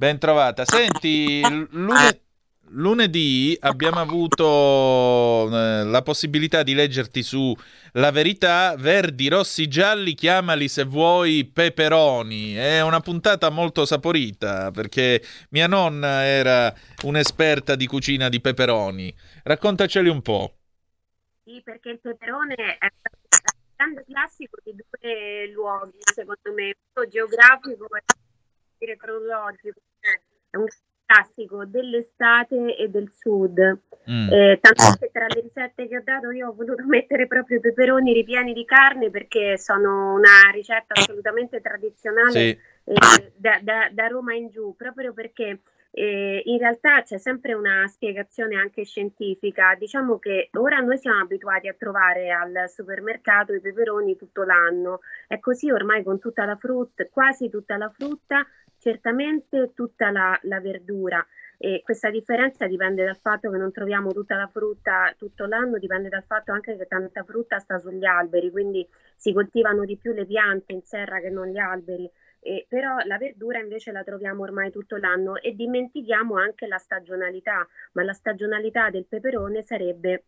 Ben trovata. Senti, lunedì lunedì abbiamo avuto eh, la possibilità di leggerti su La Verità, Verdi, Rossi, Gialli, chiamali se vuoi peperoni. È una puntata molto saporita perché mia nonna era un'esperta di cucina di peperoni. Raccontaceli un po'. Sì, perché il peperone è un grande classico di due luoghi, secondo me, uno geografico e cronologico. È un classico dell'estate e del sud. Mm. Eh, tanto che tra le ricette che ho dato io ho voluto mettere proprio i peperoni ripieni di carne perché sono una ricetta assolutamente tradizionale sì. eh, da, da, da, Roma in giù, proprio perché eh, in realtà c'è sempre una spiegazione anche scientifica. Diciamo che ora noi siamo abituati a trovare al supermercato i peperoni tutto l'anno, è così ormai con tutta la frutta, quasi tutta la frutta certamente tutta la, la verdura. E questa differenza dipende dal fatto che non troviamo tutta la frutta tutto l'anno, dipende dal fatto anche che tanta frutta sta sugli alberi, quindi si coltivano di più le piante in serra che non gli alberi. Eh, però la verdura invece la troviamo ormai tutto l'anno e dimentichiamo anche la stagionalità, ma la stagionalità del peperone sarebbe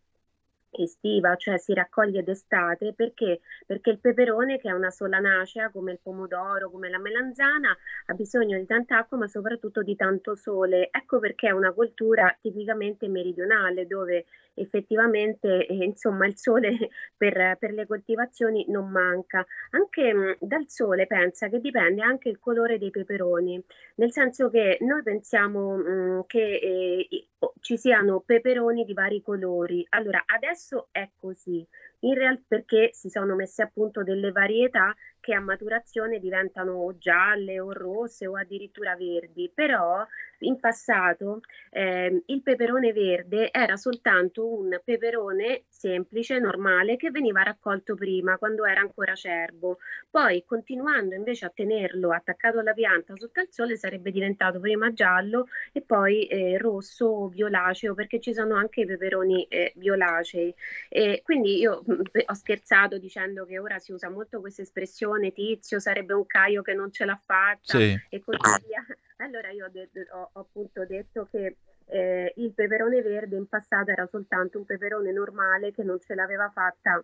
estiva, cioè si raccoglie d'estate perché? perché il peperone che è una solanacea come il pomodoro, come la melanzana ha bisogno di tanta acqua ma soprattutto di tanto sole. Ecco perché è una cultura tipicamente meridionale dove effettivamente eh, insomma il sole per, per, le coltivazioni non manca. Anche mh, mm, dal sole pensa che dipende anche il colore dei peperoni, nel senso che noi pensiamo mh, mm, che eh, ci siano peperoni di vari colori. Allora adesso è così, in realtà perché si sono messe a punto delle varietà che a maturazione diventano gialle o rosse o addirittura verdi, però in passato eh, il peperone verde era soltanto un peperone semplice, normale, che veniva raccolto prima, quando era ancora cervo. Poi, continuando invece a tenerlo attaccato alla pianta sotto il sole, sarebbe diventato prima giallo e poi eh, rosso o violaceo, perché ci sono anche i peperoni eh, violacei. E quindi io ho scherzato dicendo che ora si usa molto questa espressione, tizio sarebbe un caio che non ce l'ha fatta sì. e così via. Allora io ho, detto, ho, ho appunto detto che eh, il peperone verde in passato era soltanto un peperone normale che non ce l'aveva fatta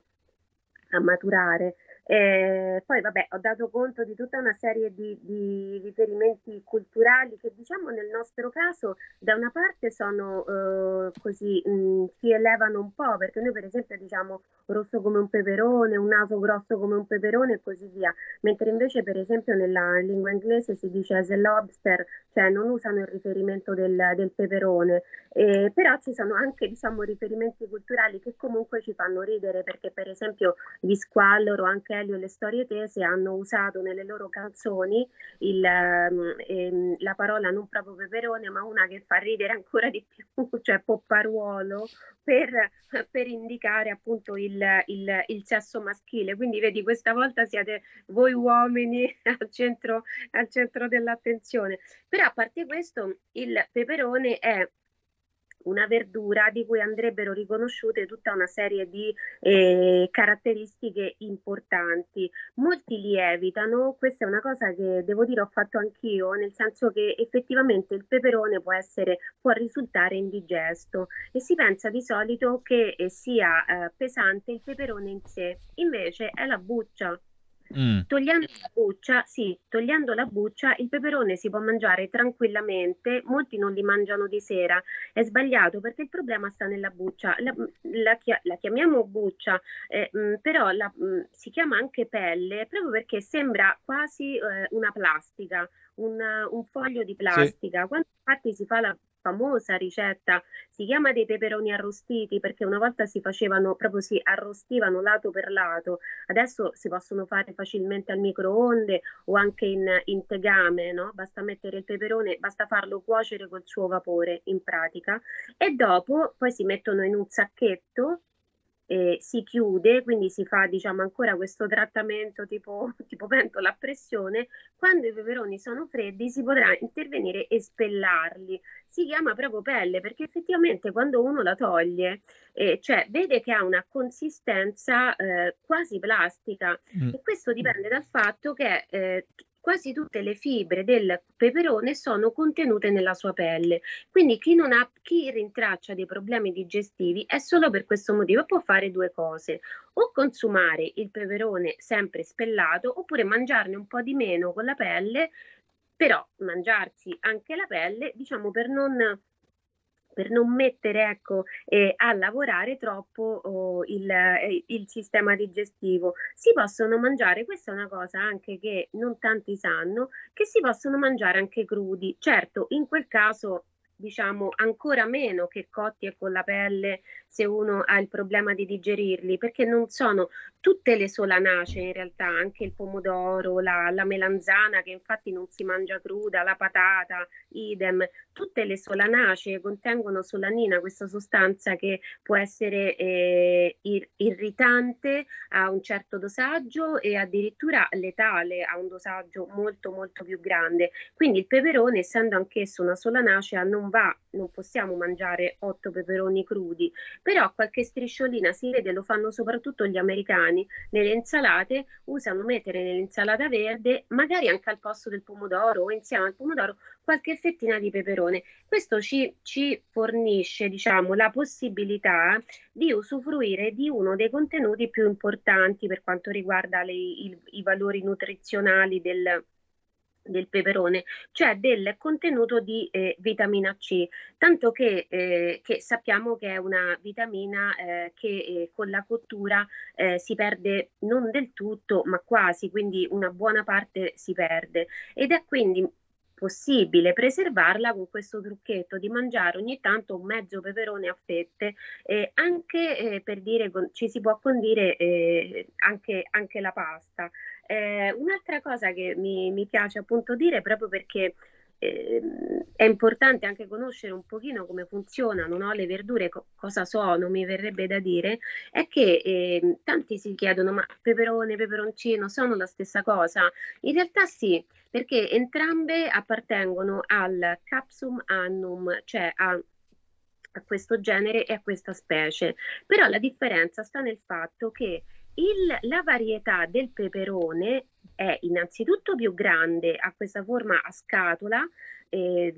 a maturare Eh, poi vabbè, ho dato conto di tutta una serie di, di, riferimenti culturali che diciamo nel nostro caso da una parte sono eh, così, mh, mm, si elevano un po', perché noi per esempio diciamo rosso come un peperone, un naso grosso come un peperone e così via, mentre invece per esempio nella lingua inglese si dice as a lobster, cioè non usano il riferimento del, del peperone, eh, però ci sono anche diciamo riferimenti culturali che comunque ci fanno ridere perché per esempio gli squallor o anche Elio e le storie tese hanno usato nelle loro canzoni il, ehm, ehm, la parola non proprio peperone, ma una che fa ridere ancora di più, cioè popparuolo, per, per indicare appunto il, il, il, sesso maschile. Quindi vedi, questa volta siete voi uomini al centro, al centro dell'attenzione. Però a parte questo, il peperone è una verdura di cui andrebbero riconosciute tutta una serie di eh, caratteristiche importanti. Molti li evitano, questa è una cosa che devo dire ho fatto anch'io, nel senso che effettivamente il peperone può, essere, può risultare indigesto e si pensa di solito che eh, sia eh, pesante il peperone in sé, invece è la buccia Mm. Togliendo la buccia, sì, togliendo la buccia, il peperone si può mangiare tranquillamente, molti non li mangiano di sera, è sbagliato perché il problema sta nella buccia, la, la, la chiamiamo buccia, eh, mh, mm, però la, mh, mm, si chiama anche pelle proprio perché sembra quasi eh, una plastica, un, un, foglio di plastica. Sì. Quando infatti si fa la famosa ricetta, si chiama dei peperoni arrostiti perché una volta si facevano proprio si arrostivano lato per lato, adesso si possono fare facilmente al microonde o anche in, in tegame, no? Basta mettere il peperone, basta farlo cuocere col suo vapore in pratica e dopo poi si mettono in un sacchetto eh, si chiude, quindi si fa diciamo ancora questo trattamento tipo, tipo pentola a pressione, quando i peperoni sono freddi si potrà intervenire e spellarli. Si chiama proprio pelle perché effettivamente quando uno la toglie, eh, cioè vede che ha una consistenza eh, quasi plastica mm. e questo dipende dal fatto che eh, quasi tutte le fibre del peperone sono contenute nella sua pelle. Quindi chi, non ha, chi rintraccia dei problemi digestivi è solo per questo motivo. Può fare due cose: o consumare il peperone sempre spellato, oppure mangiarne un po' di meno con la pelle, però mangiarsi anche la pelle, diciamo per non per non mettere ecco, eh, a lavorare troppo oh, il, eh, il, sistema digestivo. Si possono mangiare, questa è una cosa anche che non tanti sanno, che si possono mangiare anche crudi. Certo, in quel caso diciamo ancora meno che cotti e con la pelle se uno ha il problema di digerirli, perché non sono tutte le solanacee in realtà, anche il pomodoro, la, la melanzana che infatti non si mangia cruda, la patata, idem, tutte le solanacee contengono solanina, questa sostanza che può essere eh, ir- irritante a un certo dosaggio e addirittura letale a un dosaggio molto molto più grande. Quindi il peperone, essendo anch'esso una solanacea, non va, non possiamo mangiare otto peperoni crudi, però qualche strisciolina si vede, lo fanno soprattutto gli americani, nelle insalate usano mettere nell'insalata verde, magari anche al posto del pomodoro o insieme al pomodoro, qualche fettina di peperone. Questo ci, ci fornisce, diciamo, la possibilità di usufruire di uno dei contenuti più importanti per quanto riguarda le, i, i valori nutrizionali del, del peperone, cioè del contenuto di eh, vitamina C, tanto che, eh, che, sappiamo che è una vitamina eh, che eh, con la cottura eh, si perde non del tutto, ma quasi, quindi una buona parte si perde ed è quindi possibile preservarla con questo trucchetto di mangiare ogni tanto un mezzo peperone a fette, eh, anche eh, per dire ci si può condire eh, anche, anche, la pasta. Eh, un'altra cosa che mi, mi, piace appunto dire proprio perché eh, è importante anche conoscere un pochino come funzionano no? le verdure, co- cosa sono, mi verrebbe da dire, è che eh, tanti si chiedono ma peperone, peperoncino sono la stessa cosa? In realtà sì, perché entrambe appartengono al Capsum annum, cioè a, a questo genere e a questa specie. Però la differenza sta nel fatto che il, la varietà del peperone è innanzitutto più grande, ha questa forma a scatola, eh,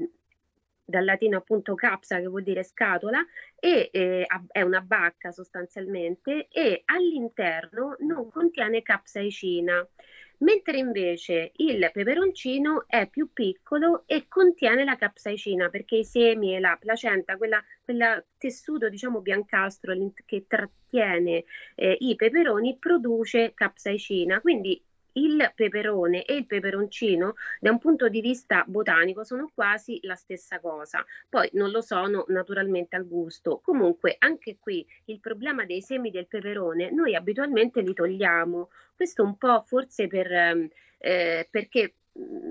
dal latino appunto capsa che vuol dire scatola e eh, è una bacca sostanzialmente e all'interno non contiene capsaicina mentre invece il peperoncino è più piccolo e contiene la capsaicina perché i semi e la placenta, quella tessuto diciamo biancastro che trattiene eh, i peperoni, produce capsaicina. Quindi il peperone e il peperoncino da un punto di vista botanico sono quasi la stessa cosa, poi non lo sono naturalmente al gusto. Comunque anche qui il problema dei semi del peperone noi abitualmente li togliamo, questo un po' forse per, ehm, eh, perché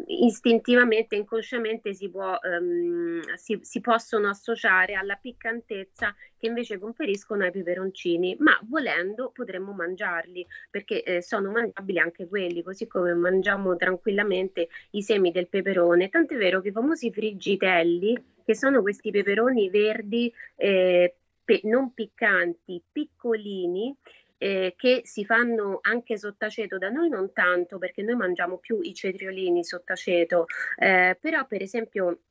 istintivamente, inconsciamente si, può, um, si, si, possono associare alla piccantezza che invece conferiscono ai peperoncini, ma volendo potremmo mangiarli perché eh, sono mangiabili anche quelli, così come mangiamo tranquillamente i semi del peperone. Tant'è vero che i famosi friggitelli, che sono questi peperoni verdi eh, pe- non piccanti, piccolini, eh, che si fanno anche sottaceto, da noi non tanto perché noi mangiamo più i cetriolini sottaceto, eh, però per esempio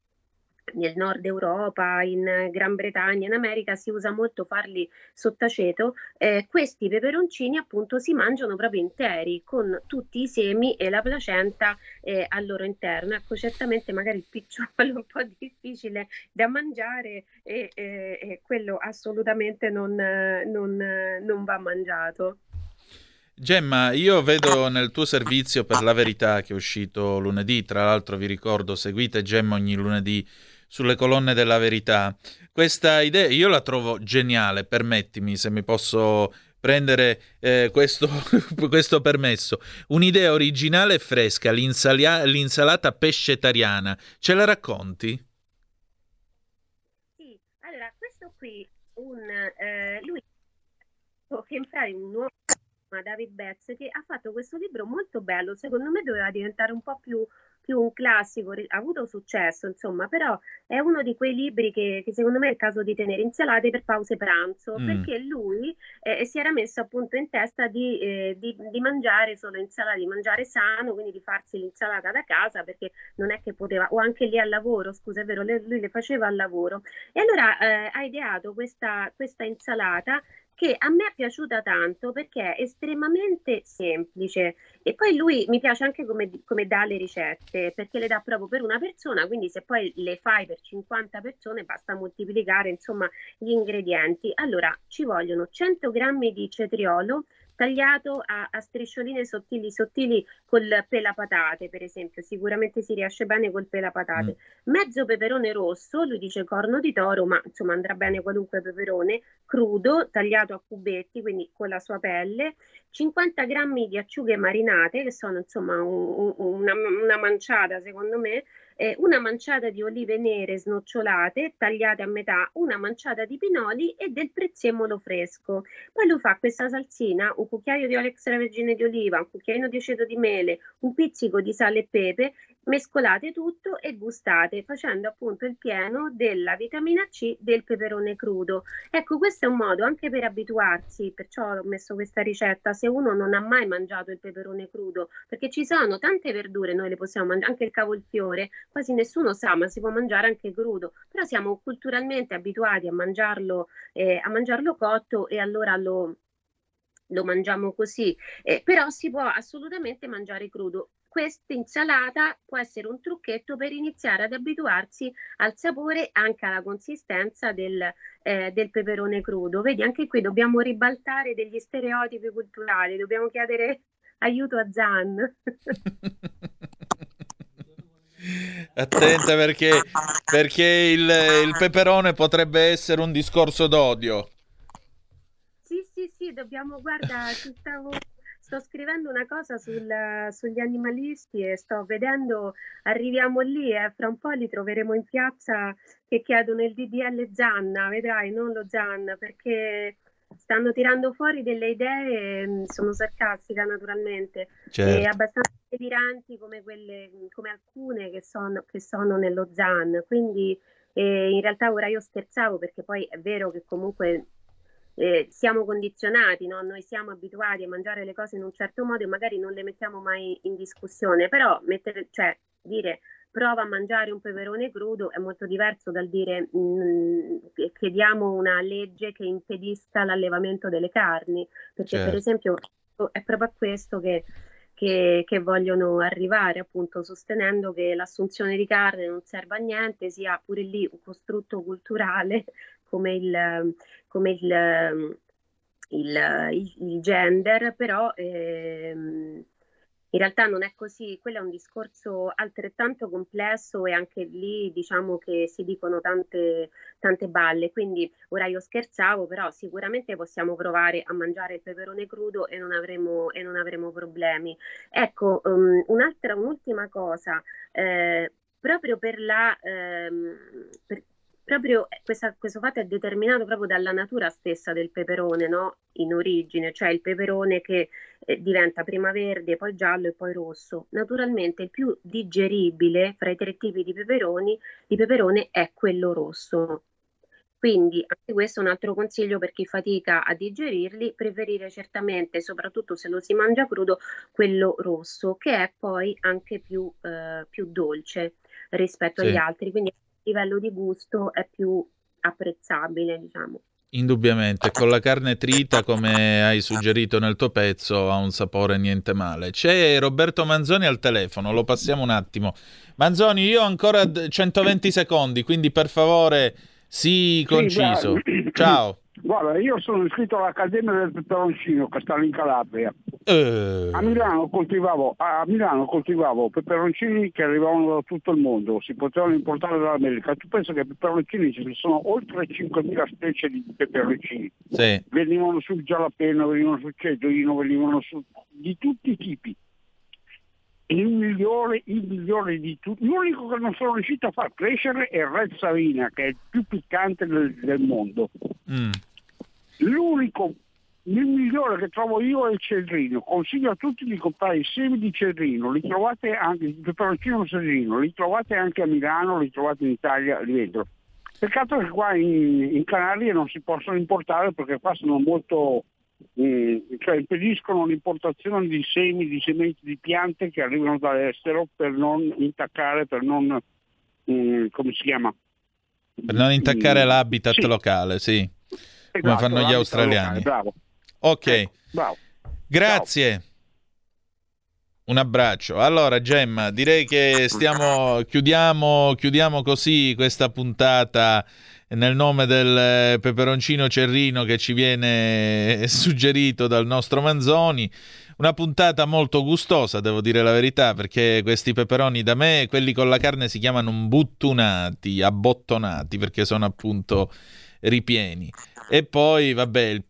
nel nord Europa, in Gran Bretagna, in America si usa molto farli sottaceto, eh, questi peperoncini appunto si mangiano proprio interi con tutti i semi e la placenta eh, al loro interno. Ecco, certamente magari il picciolo è un po' difficile da mangiare e, e, e quello assolutamente non, non, non va mangiato. Gemma, io vedo nel tuo servizio per la verità che è uscito lunedì, tra l'altro vi ricordo, seguite Gemma ogni lunedì sulle colonne della verità. Questa idea io la trovo geniale, permettimi se mi posso prendere eh, questo, questo, permesso. Un'idea originale e fresca, l'insalia- l'insalata pescetariana. Ce la racconti? Sì, allora questo qui, un, eh, lui che entrare un nuovo David Betts che ha fatto questo libro molto bello, secondo me doveva diventare un po' più più un classico, ha avuto successo, insomma, però è uno di quei libri che, che secondo me è il caso di tenere insalate per pause pranzo, mm. perché lui eh, si era messo appunto in testa di, eh, di, di, mangiare solo insalata, di mangiare sano, quindi di farsi l'insalata da casa, perché non è che poteva, o anche lì al lavoro, scusa, è vero, lui le faceva al lavoro. E allora eh, ha ideato questa, questa insalata che a me è piaciuta tanto perché è estremamente semplice e poi lui mi piace anche come, come, dà le ricette perché le dà proprio per una persona, quindi se poi le fai per 50 persone basta moltiplicare insomma gli ingredienti. Allora ci vogliono 100 grammi di cetriolo, tagliato a, a, striscioline sottili sottili col pelapatate per esempio. Sicuramente si riesce bene col pelapatate. Mm. mezzo peperone rosso lui dice corno di toro ma insomma andrà bene qualunque peperone crudo tagliato a cubetti quindi con la sua pelle. 50 grammi di acciughe marinate che sono insomma un, un, una, una manciata secondo me eh, una manciata di olive nere snocciolate tagliate a metà, una manciata di pinoli e del prezzemolo fresco. Poi lui fa questa salsina, un cucchiaio di olio extravergine di oliva, un cucchiaino di aceto di mele, un pizzico di sale e pepe mescolate tutto e gustate facendo appunto il pieno della vitamina C del peperone crudo. Ecco, questo è un modo anche per abituarsi, perciò ho messo questa ricetta, se uno non ha mai mangiato il peperone crudo, perché ci sono tante verdure, noi le possiamo mangiare, anche il cavolfiore, quasi nessuno sa, ma si può mangiare anche crudo, però siamo culturalmente abituati a mangiarlo, eh, a mangiarlo cotto e allora lo lo mangiamo così, eh, però si può assolutamente mangiare crudo questa insalata può essere un trucchetto per iniziare ad abituarsi al sapore e anche alla consistenza del, eh, del, peperone crudo. Vedi, anche qui dobbiamo ribaltare degli stereotipi culturali, dobbiamo chiedere aiuto a Zan. Attenta perché, perché il, il peperone potrebbe essere un discorso d'odio. Sì, sì, sì, dobbiamo, guarda, ci stavo sto scrivendo una cosa sul, sugli animalisti e sto vedendo, arriviamo lì e eh, fra un po' li troveremo in piazza che chiedono il DDL Zanna, vedrai, non lo Zanna, perché stanno tirando fuori delle idee, mm, sono sarcastica naturalmente, certo. e abbastanza deliranti come, quelle, come alcune che sono, che sono nello ZAN. Quindi eh, in realtà ora io scherzavo perché poi è vero che comunque eh, siamo condizionati, no? noi siamo abituati a mangiare le cose in un certo modo e magari non le mettiamo mai in discussione, però mettere, cioè, dire prova a mangiare un peperone crudo è molto diverso dal dire mh, mm, chiediamo una legge che impedisca l'allevamento delle carni, perché certo. per esempio è proprio a questo che, che, che, vogliono arrivare, appunto sostenendo che l'assunzione di carne non serve a niente, sia pure lì un costrutto culturale come il, come il, il, il, gender, però... Ehm, in realtà non è così, quello è un discorso altrettanto complesso e anche lì diciamo che si dicono tante, tante balle, quindi ora io scherzavo, però sicuramente possiamo provare a mangiare il peperone crudo e non avremo, e non avremo problemi. Ecco, um, un'altra, un'ultima cosa, eh, proprio per la... Um, per, proprio questa, questo fatto è determinato proprio dalla natura stessa del peperone, no? In origine, cioè il peperone che eh, diventa prima verde, poi giallo e poi rosso. Naturalmente il più digeribile fra i tre tipi di peperoni, di peperone è quello rosso. Quindi anche questo è un altro consiglio per chi fatica a digerirli, preferire certamente, soprattutto se lo si mangia crudo, quello rosso, che è poi anche più, eh, più dolce rispetto sì. agli altri. Quindi livello di gusto è più apprezzabile, diciamo. Indubbiamente, con la carne trita, come hai suggerito nel tuo pezzo, ha un sapore niente male. C'è Roberto Manzoni al telefono, lo passiamo un attimo. Manzoni, io ho ancora 120 secondi, quindi per favore sii conciso. Sì, Ciao. Guarda, io sono iscritto all'Accademia del Peperoncino che sta in Calabria. Uh. A, Milano coltivavo, a Milano coltivavo peperoncini che arrivavano da tutto il mondo, si potevano importare dall'America. Tu pensi che peperoncini ci sono oltre 5.000 specie di peperoncini. Sì. Venivano sul gialapeno, venivano sul cedolino, venivano su, di tutti i tipi. Il migliore, il migliore di tutti. L'unico che non sono riuscito a far crescere è il Red Savina, che è il più piccante del, del mondo. Mm. L'unico, il migliore che trovo io è il cedrino. Consiglio a tutti di comprare i semi di cedrino, li trovate anche, il peperoncino cedrino, li trovate anche a Milano, li trovate in Italia lì dentro. Peccato che qua in, in Canarie non si possono importare perché qua sono molto, eh, cioè impediscono l'importazione di semi, di sementi di piante che arrivano dall'estero per non intaccare, per non, eh, come si chiama? Per non intaccare mm, l'habitat sì. locale, sì come esatto, fanno gli australiani. bravo. Ok. Eh, bravo. Grazie. Ciao. Un abbraccio. Allora, Gemma, direi che stiamo, chiudiamo, chiudiamo così questa puntata nel nome del peperoncino cerrino che ci viene suggerito dal nostro Manzoni. Una puntata molto gustosa, devo dire la verità, perché questi peperoni da me, quelli con la carne, si chiamano buttunati, abbottonati, perché sono appunto ripieni. E poi, vabbè, il,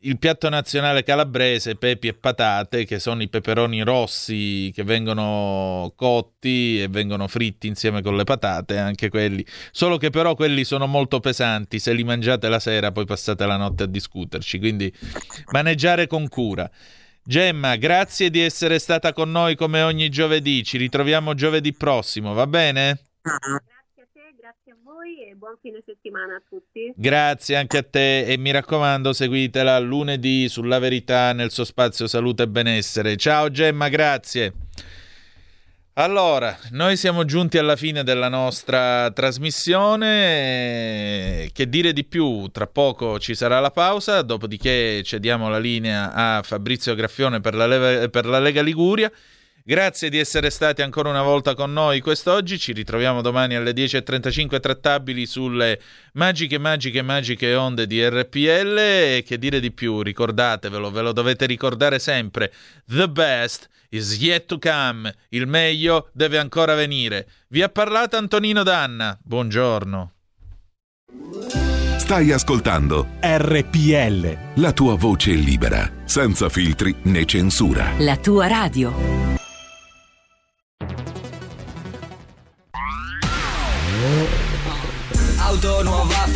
il piatto nazionale calabrese, pepi e patate, che sono i peperoni rossi che vengono cotti e vengono fritti insieme con le patate, anche quelli. Solo che però quelli sono molto pesanti, se li mangiate la sera poi passate la notte a discuterci, quindi maneggiare con cura. Gemma, grazie di essere stata con noi come ogni giovedì, ci ritroviamo giovedì prossimo, va bene? Voi e buon fine settimana a tutti. Grazie anche a te e mi raccomando seguitela lunedì sulla verità nel suo spazio salute e benessere. Ciao Gemma, grazie. Allora, noi siamo giunti alla fine della nostra trasmissione. Che dire di più? Tra poco ci sarà la pausa, dopodiché cediamo la linea a Fabrizio Graffione per la, Lega, per la Lega Liguria. Grazie di essere stati ancora una volta con noi quest'oggi. Ci ritroviamo domani alle 10.35 trattabili sulle magiche, magiche, magiche onde di RPL. E che dire di più? Ricordatevelo, ve lo dovete ricordare sempre. The best is yet to come. Il meglio deve ancora venire. Vi ha parlato Antonino Danna. Buongiorno. Stai ascoltando RPL. La tua voce libera, senza filtri né censura. La tua radio.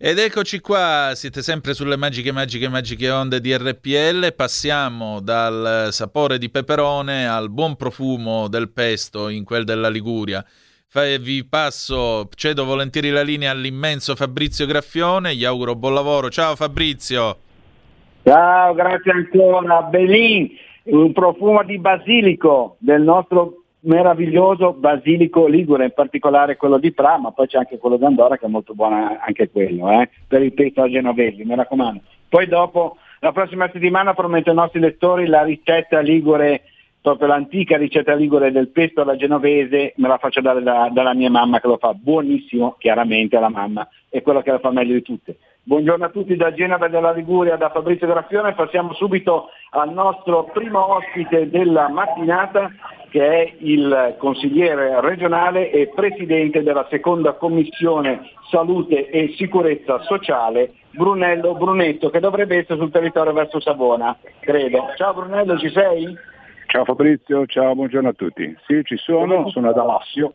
Ed eccoci qua, siete sempre sulle magiche, magiche, magiche onde di RPL. Passiamo dal sapore di peperone al buon profumo del pesto in quel della Liguria. Fa- Vi passo, cedo volentieri la linea all'immenso Fabrizio Graffione. Gli auguro buon lavoro. Ciao Fabrizio. Ciao, grazie ancora. Belin, un profumo di basilico del nostro meraviglioso basilico ligure, in particolare quello di Pra, ma poi c'è anche quello d'Andorra che è molto buono anche quello, eh, per il pesto a genovesi, mi raccomando. Poi dopo, la prossima settimana prometto ai nostri lettori la ricetta ligure, proprio l'antica ricetta ligure del pesto alla genovese, me la faccio dare da- dalla mia mamma che lo fa buonissimo, chiaramente la mamma, è quello che la fa meglio di tutte. Buongiorno a tutti da Genova e dalla Liguria, da Fabrizio Graffione, passiamo subito al nostro primo ospite della mattinata che è il consigliere regionale e presidente della seconda commissione salute e sicurezza sociale, Brunello Brunetto, che dovrebbe essere sul territorio verso Savona, credo. Ciao Brunello, ci sei? Ciao Fabrizio, ciao, buongiorno a tutti. Sì, ci sono, sono ad Alassio.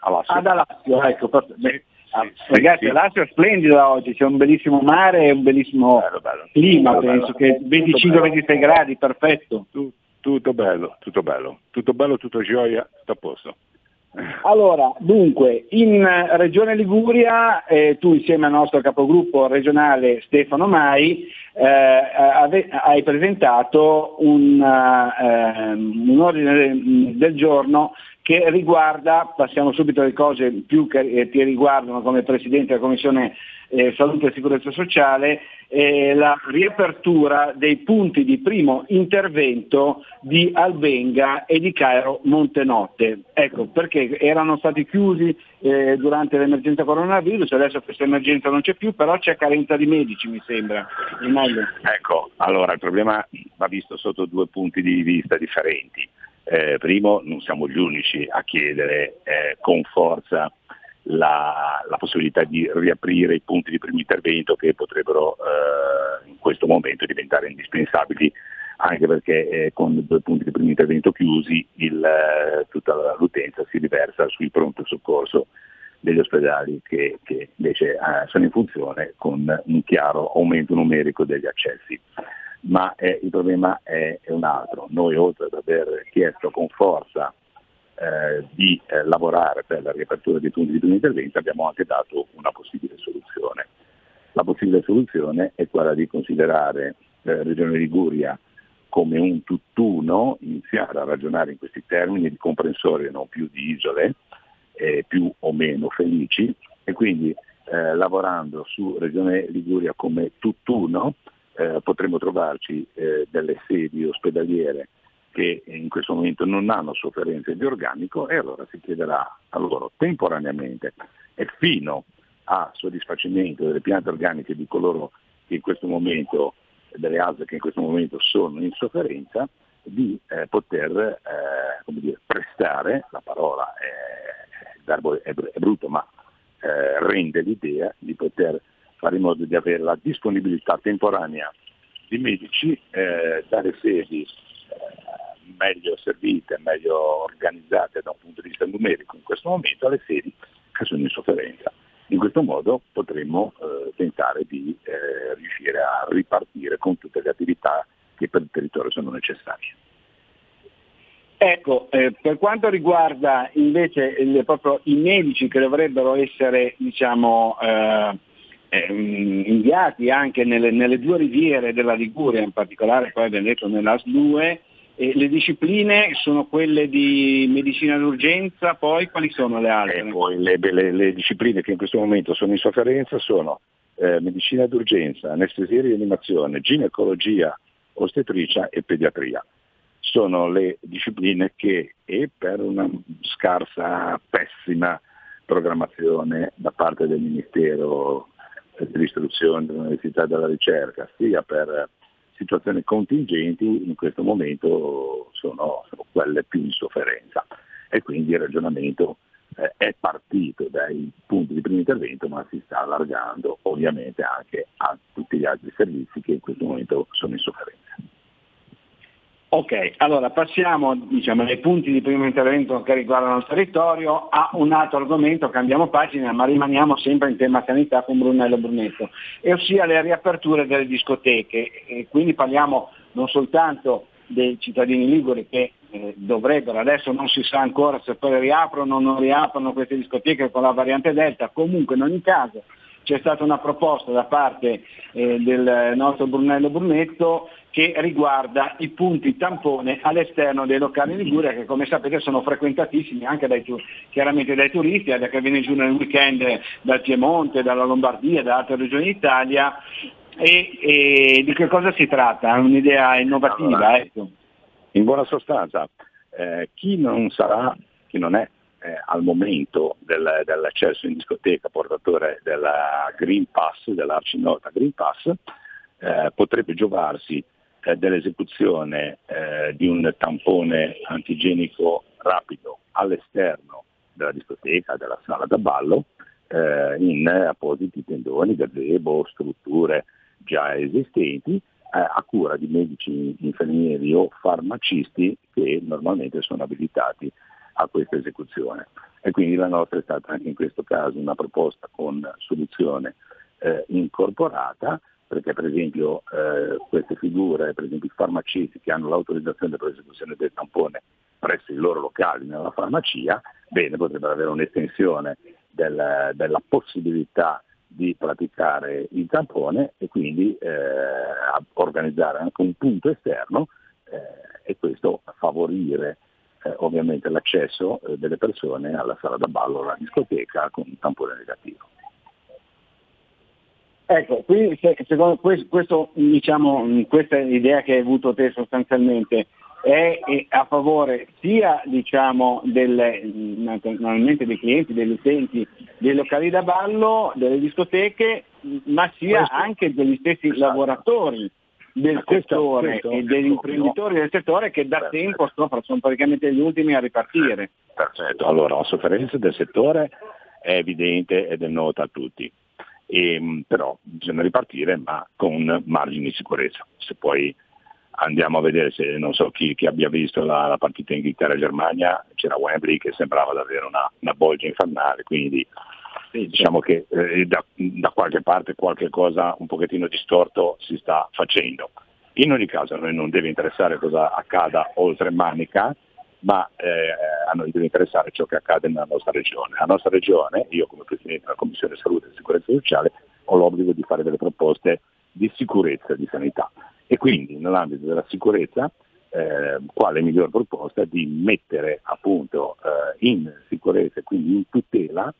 Alassio. Ad Alassio, ecco. Sì, Ah, sì, Ragazzi, sì. Alassio è splendida oggi, c'è un bellissimo mare e un bellissimo Bello, bello. clima, Bello, penso che 25-26 gradi, perfetto. Tu- tutto bello, tutto bello. Tutto bello, tutto gioia, tutto a posto. Allora, dunque, in Regione Liguria, eh, tu insieme al nostro capogruppo regionale Stefano Mai, eh, ave- hai presentato un, eh, ehm, un ordine del giorno che riguarda, passiamo subito alle cose più che eh, ti riguardano come Presidente della Commissione eh, Salute e Sicurezza Sociale, eh, la riapertura dei punti di primo intervento di Albenga e di Cairo Montenotte. Ecco, perché erano stati chiusi eh, durante l'emergenza coronavirus, adesso questa emergenza non c'è più, però c'è carenza di medici, mi sembra. Ecco, allora il problema va visto sotto due punti di vista differenti. Eh, primo, non siamo gli unici a chiedere eh, con forza la, la possibilità di riaprire i punti di primo intervento che potrebbero eh, in questo momento diventare indispensabili anche perché eh, con due punti di primo intervento chiusi il, eh, tutta l'utenza si riversa sui pronto soccorso degli ospedali che, che invece eh, sono in funzione con un chiaro aumento numerico degli accessi. Ma eh, il problema è, è un altro. Noi oltre ad aver chiesto con forza eh, di eh, lavorare per la riapertura dei punti di primo intervento abbiamo anche dato una possibile soluzione. La possibile soluzione è quella di considerare eh, Regione Liguria come un tutt'uno, iniziare a ragionare in questi termini di comprensorio non più di isole, più o meno felici, e quindi eh, lavorando su Regione Liguria come tutt'uno eh, potremo trovarci eh, delle sedi ospedaliere che in questo momento non hanno sofferenze di organico e allora si chiederà a loro temporaneamente e fino a soddisfacimento delle piante organiche di coloro che in questo momento, delle altre che in questo momento sono in sofferenza, di eh, poter eh, dire, prestare, la parola è, è brutto ma eh, rende l'idea di poter fare in modo di avere la disponibilità temporanea di medici eh, dalle sedi eh, meglio servite, meglio organizzate da un punto di vista numerico in questo momento alle sedi che sono in sofferenza. In questo modo potremmo eh, tentare di eh, riuscire a ripartire con tutte le attività che per il territorio sono necessarie. Ecco, eh, per quanto riguarda invece il- proprio i medici che dovrebbero essere diciamo, eh, ehm, inviati anche nelle, nelle due riviere della Liguria, in particolare poi abbiamo detto nell'AS 2, e le discipline sono quelle di medicina d'urgenza, poi quali sono le altre? E poi le, le- le discipline che in questo momento sono in sofferenza sono eh, medicina d'urgenza, anestesia e rianimazione, ginecologia, ostetricia e pediatria. Sono le discipline che, e per una scarsa, pessima programmazione da parte del Ministero dell'istruzione, dell'università della ricerca, sia per situazioni contingenti, in questo momento sono, sono quelle più in sofferenza. E quindi il ragionamento eh, è partito dai punti di primo intervento ma si sta allargando ovviamente anche a tutti gli altri servizi che in questo momento sono in sofferenza. Ok, allora passiamo diciamo, dai punti di primo intervento che riguardano il territorio a un altro argomento, cambiamo pagina, ma rimaniamo sempre in tema sanità con Brunello Brunetto, e ossia le riaperture delle discoteche. E quindi parliamo non soltanto dei cittadini liguri che eh, dovrebbero, adesso non si sa ancora se poi riaprono o non riaprono queste discoteche con la variante Delta, comunque in ogni caso c'è stata una proposta da parte eh, del nostro Brunello Brunetto che riguarda i punti tampone all'esterno dei locali Liguria che come sapete sono frequentatissimi anche dai, chiaramente dai turisti, da che viene giù nel weekend dal Piemonte, dalla Lombardia, da altre regioni d'Italia. E, e di che cosa si tratta? Un'idea innovativa? Allora, ecco. In buona sostanza, eh, chi non sarà, chi non è eh, al momento del, dell'accesso in discoteca portatore della Green Pass, dell'arcinota Green Pass, eh, potrebbe giovarsi eh, dell'esecuzione eh, di un tampone antigenico rapido all'esterno della discoteca, della sala da ballo, eh, in appositi tendoni, gazebo, strutture già esistenti, eh, a cura di medici, infermieri o farmacisti che normalmente sono abilitati a questa esecuzione. E quindi la nostra è stata anche in questo caso una proposta con soluzione eh, incorporata perché per esempio eh, queste figure, per esempio i farmacisti che hanno l'autorizzazione per l'esecuzione del tampone presso i loro locali nella farmacia, bene, potrebbero avere un'estensione del, della possibilità di praticare il tampone e quindi eh, organizzare anche un punto esterno eh, e questo favorire eh, ovviamente l'accesso eh, delle persone alla sala da ballo alla discoteca con un tampone negativo. Ecco, qui secondo questo, diciamo, questa idea che hai avuto te sostanzialmente è a favore sia diciamo, delle, naturalmente dei clienti, degli utenti dei locali da ballo, delle discoteche, ma sia questo, anche degli stessi esatto. lavoratori del questo, settore questo, e degli imprenditori del settore che da perfetto. tempo sono, sono praticamente gli ultimi a ripartire. Perfetto, allora la sofferenza del settore è evidente ed è nota a tutti e, ehm, però bisogna ripartire ma con margini di sicurezza. Se poi andiamo a vedere se non so chi, chi abbia visto la, la partita Inghilterra-Germania, c'era Wembley che sembrava davvero una, una bolgia infernale, quindi sì, diciamo che eh, da, da, qualche parte qualche cosa un pochettino distorto si sta facendo. In ogni caso a noi non deve interessare cosa accada oltre Manica, ma eh, a noi deve interessare ciò che accade nella nostra regione. La nostra regione, io come Presidente della Commissione Salute e Sicurezza Sociale, ho l'obbligo di fare delle proposte di sicurezza e di sanità e quindi nell'ambito della sicurezza eh, quale miglior proposta di mettere appunto eh, in sicurezza e quindi in tutela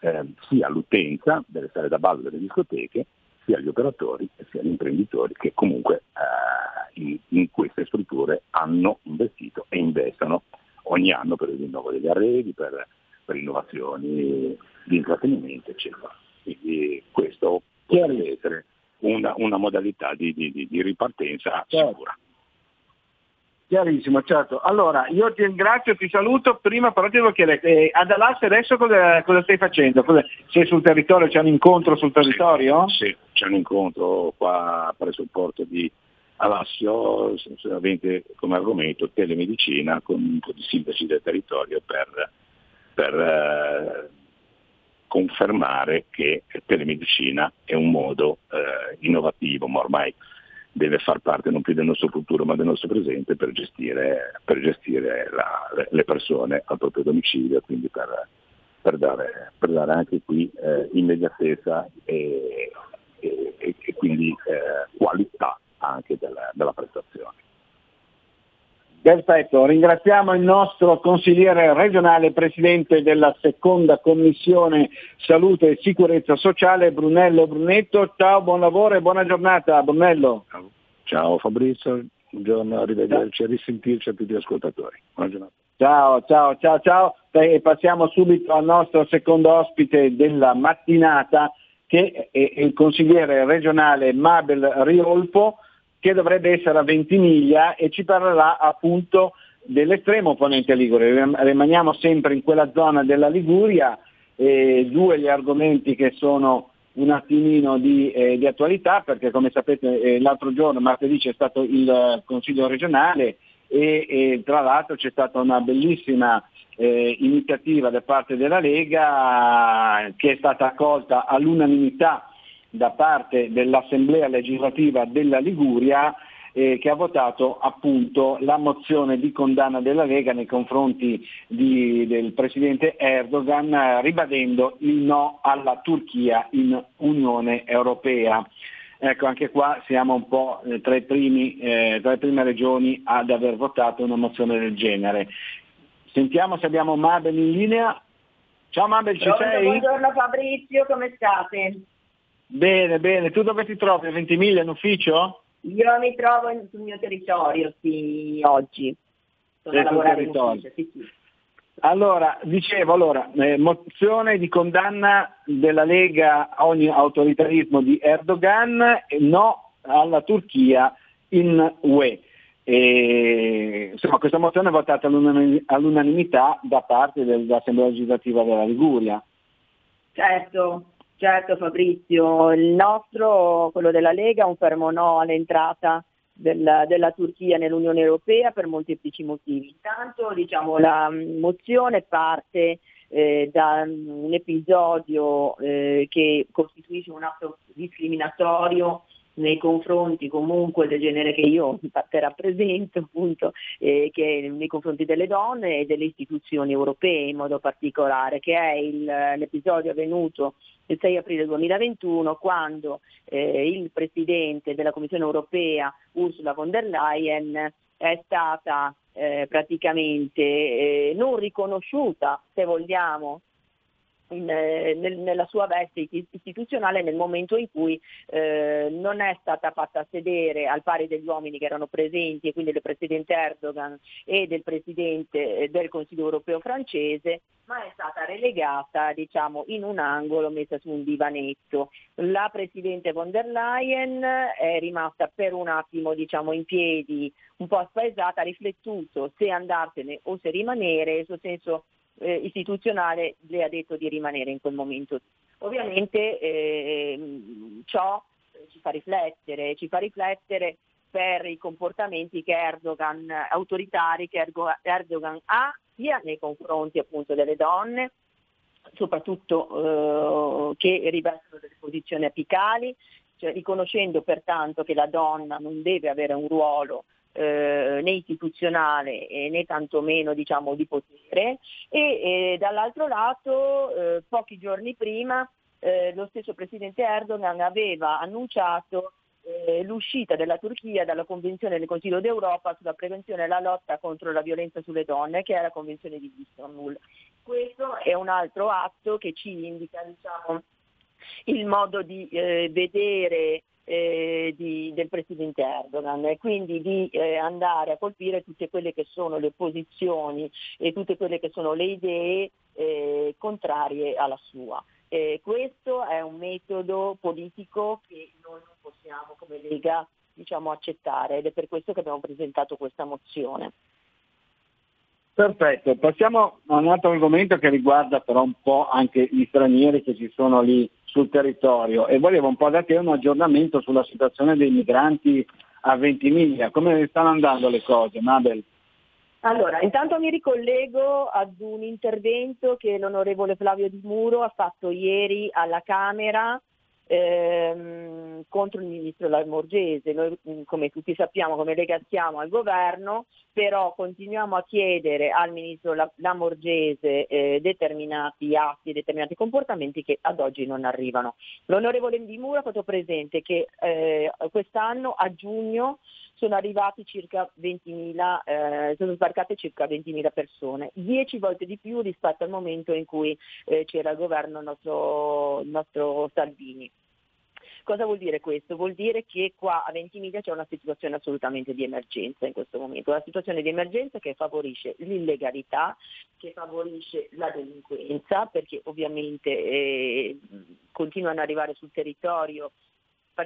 eh, sia l'utenza delle sale da ballo delle discoteche, sia gli operatori sia gli imprenditori che comunque eh, in, in, queste strutture hanno investito e investono ogni anno per il rinnovo degli arredi, per, per innovazioni di intrattenimento, eccetera. Quindi questo potrebbe essere una, una modalità di, di, di ripartenza certo. sicura. Chiarissimo, certo. Allora, io ti ringrazio, ti saluto. Prima però ti devo chiedere, eh, ad Alas adesso cosa, cosa stai facendo? Cosa, sei sul territorio, c'è un incontro sul territorio? Sì, sì c'è un incontro qua presso il porto di Alassio, essenzialmente come argomento telemedicina con un po' di sindaci del territorio per, per eh, confermare che telemedicina è un modo eh, innovativo, ma ormai deve far parte non più del nostro futuro ma del nostro presente per gestire, per gestire la, le persone al proprio domicilio, quindi per, per, dare, per dare, anche qui eh, immediatezza e, e, e quindi eh, qualità anche della, della prestazione. Perfetto, ringraziamo il nostro consigliere regionale, presidente della seconda commissione salute e sicurezza sociale, Brunello Brunetto. Ciao, buon lavoro e buona giornata Brunello. Ciao Fabrizio, buongiorno, arrivederci, a risentirci a tutti gli ascoltatori. Buona giornata. Ciao, ciao, ciao, ciao. E passiamo subito al nostro secondo ospite della mattinata, che è il consigliere regionale Mabel Riolfo che dovrebbe essere a Ventimiglia e ci parlerà appunto dell'estremo opponente Ligure. Rim- Rimaniamo sempre in quella zona della Liguria, e due gli argomenti che sono un attimino di, eh, di attualità perché come sapete eh, l'altro giorno, martedì, c'è stato il eh, Consiglio regionale e, e tra l'altro c'è stata una bellissima eh, iniziativa da parte della Lega che è stata accolta all'unanimità da parte dell'Assemblea legislativa della Liguria eh, che ha votato appunto la mozione di condanna della Lega nei confronti di- del Presidente Erdogan eh, ribadendo il no alla Turchia in Unione Europea. Ecco, anche qua siamo un po' eh, tra, i primi, eh, tra le prime regioni ad aver votato una mozione del genere. Sentiamo se abbiamo Mabel in linea. Ciao Mabel, ci Pronto, sei? Buongiorno Fabrizio, come state? Bene, bene. Tu dove ti trovi? A Ventimiglia in ufficio? Io mi trovo in- sul mio territorio sì, oggi. Sono Sei a lavorare in territorio. ufficio, sì, sì. Allora, dicevo, allora, eh, mozione di condanna della Lega a ogni autoritarismo di Erdogan e no alla Turchia in UE. E, insomma, questa mozione è votata all'unani- all'unanimità da parte dell'Assemblea legislativa della Liguria. Certo, certo Fabrizio, il nostro, quello della Lega, un fermo no all'entrata della, della Turchia nell'Unione Europea per molteplici motivi. Intanto diciamo, la mozione parte eh, da un episodio eh, che costituisce un atto discriminatorio nei confronti comunque del genere che io rappresento, appunto, eh, che nei confronti delle donne e delle istituzioni europee in modo particolare, che è il- l'episodio avvenuto il 6 aprile 2021 quando eh, il Presidente della Commissione europea Ursula von der Leyen è stata eh, praticamente eh, non riconosciuta, se vogliamo, in, eh, nel- nella sua veste isti- istituzionale nel momento in cui eh, non è stata fatta sedere al pari degli uomini che erano presenti, e quindi del Presidente Erdogan e del Presidente eh, del Consiglio europeo francese, ma è stata relegata diciamo, in un angolo, messa su un divanetto. La Presidente von der Leyen è rimasta per un attimo diciamo, in piedi, un po' spaesata, ha riflettuto se andarsene o se rimanere, il suo senso eh, istituzionale le ha detto di rimanere in quel momento. Ovviamente ehm, ciò eh, ci fa riflettere, ci fa riflettere per i comportamenti che Erdogan, autoritari che Erdogan ha sia nei confronti appunto delle donne, soprattutto eh, che rivestono delle posizioni apicali, cioè riconoscendo pertanto che la donna non deve avere un ruolo eh, né istituzionale né tantomeno diciamo, di potere e eh, dall'altro lato eh, pochi giorni prima eh, lo stesso Presidente Erdogan aveva annunciato eh, l'uscita della Turchia dalla Convenzione del Consiglio d'Europa sulla prevenzione e la lotta contro la violenza sulle donne, che è la Convenzione di Istanbul. Questo è un altro atto che ci indica diciamo, il modo di eh, vedere eh, di- del Presidente Erdogan e quindi di eh, andare a colpire tutte quelle che sono le posizioni e tutte quelle che sono le idee eh, contrarie alla sua. Questo è un metodo politico che noi non possiamo come Lega diciamo, accettare ed è per questo che abbiamo presentato questa mozione. Perfetto, passiamo a un altro argomento che riguarda però un po' anche gli stranieri che ci sono lì sul territorio e volevo un po' da te un aggiornamento sulla situazione dei migranti a Ventimiglia. Come stanno andando le cose, Mabel? Allora, intanto mi ricollego ad un intervento che l'onorevole Flavio Di Muro ha fatto ieri alla Camera ehm, contro il ministro Lamorgese. Noi, mh, come tutti sappiamo, come Lega siamo al governo, però continuiamo a chiedere al ministro La- Lamorgese eh, determinati atti, determinati comportamenti che ad oggi non arrivano. L'onorevole Di ha fatto presente che eh, quest'anno a giugno sono arrivati circa 20.000, eh, sono sbarcate circa 20.000 persone, 10 volte di più rispetto al momento in cui eh, c'era il governo nostro, nostro Salvini. Cosa vuol dire questo? Vuol dire che qua a Ventimiglia c'è una situazione assolutamente di emergenza in questo momento, una situazione di emergenza che favorisce l'illegalità, che favorisce la delinquenza, perché ovviamente eh, continuano ad arrivare sul territorio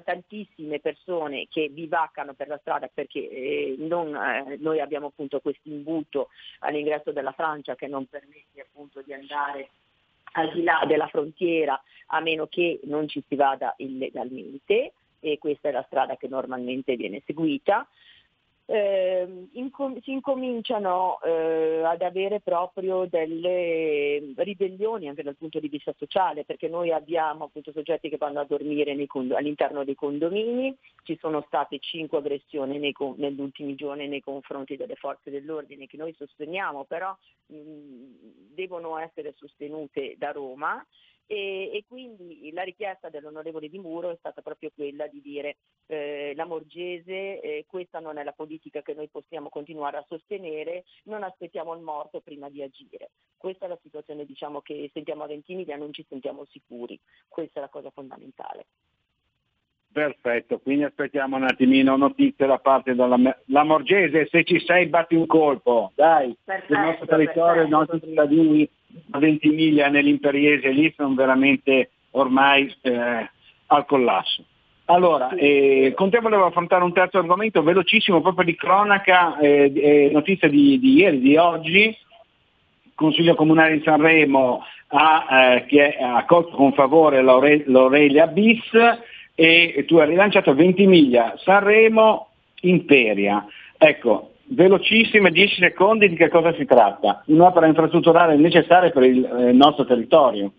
tantissime persone che bivaccano per la strada perché eh, non, eh, noi abbiamo appunto questo imbuto all'ingresso della Francia che non permette appunto di andare al di là della frontiera a meno che non ci si vada illegalmente e questa è la strada che normalmente viene seguita eh, incom- si incominciano eh, ad avere proprio delle ribellioni anche dal punto di vista sociale, perché noi abbiamo appunto soggetti che vanno a dormire cond- all'interno dei condomini, ci sono state cinque aggressioni con- negli ultimi giorni nei confronti delle forze dell'ordine che noi sosteniamo, però mh, devono essere sostenute da Roma e, e, quindi la richiesta dell'onorevole Di Muro è stata proprio quella di dire eh, la Morgese, eh, questa non è la politica che noi possiamo continuare a sostenere, non aspettiamo il morto prima di agire. Questa è la situazione diciamo, che sentiamo a Ventimiglia, non ci sentiamo sicuri, questa è la cosa fondamentale. Perfetto, quindi aspettiamo un attimino notizie da parte della la Morgese, se ci sei batti un colpo, dai, perfetto, il nostro territorio, i nostri cittadini a Ventimiglia nell'imperiese lì sono veramente ormai eh, al collasso. Allora, eh, con te volevo affrontare un terzo argomento velocissimo, proprio di cronaca, eh, eh, notizia di, di, ieri, di oggi. Il Consiglio Comunale di Sanremo ha, eh, che ha accolto con favore l'Aure- l'Aurelia Bis e tu hai rilanciato Ventimiglia, Sanremo, Imperia. Ecco, velocissime 10 secondi di che cosa si tratta. Un'opera infrastrutturale necessaria per il eh, nostro territorio.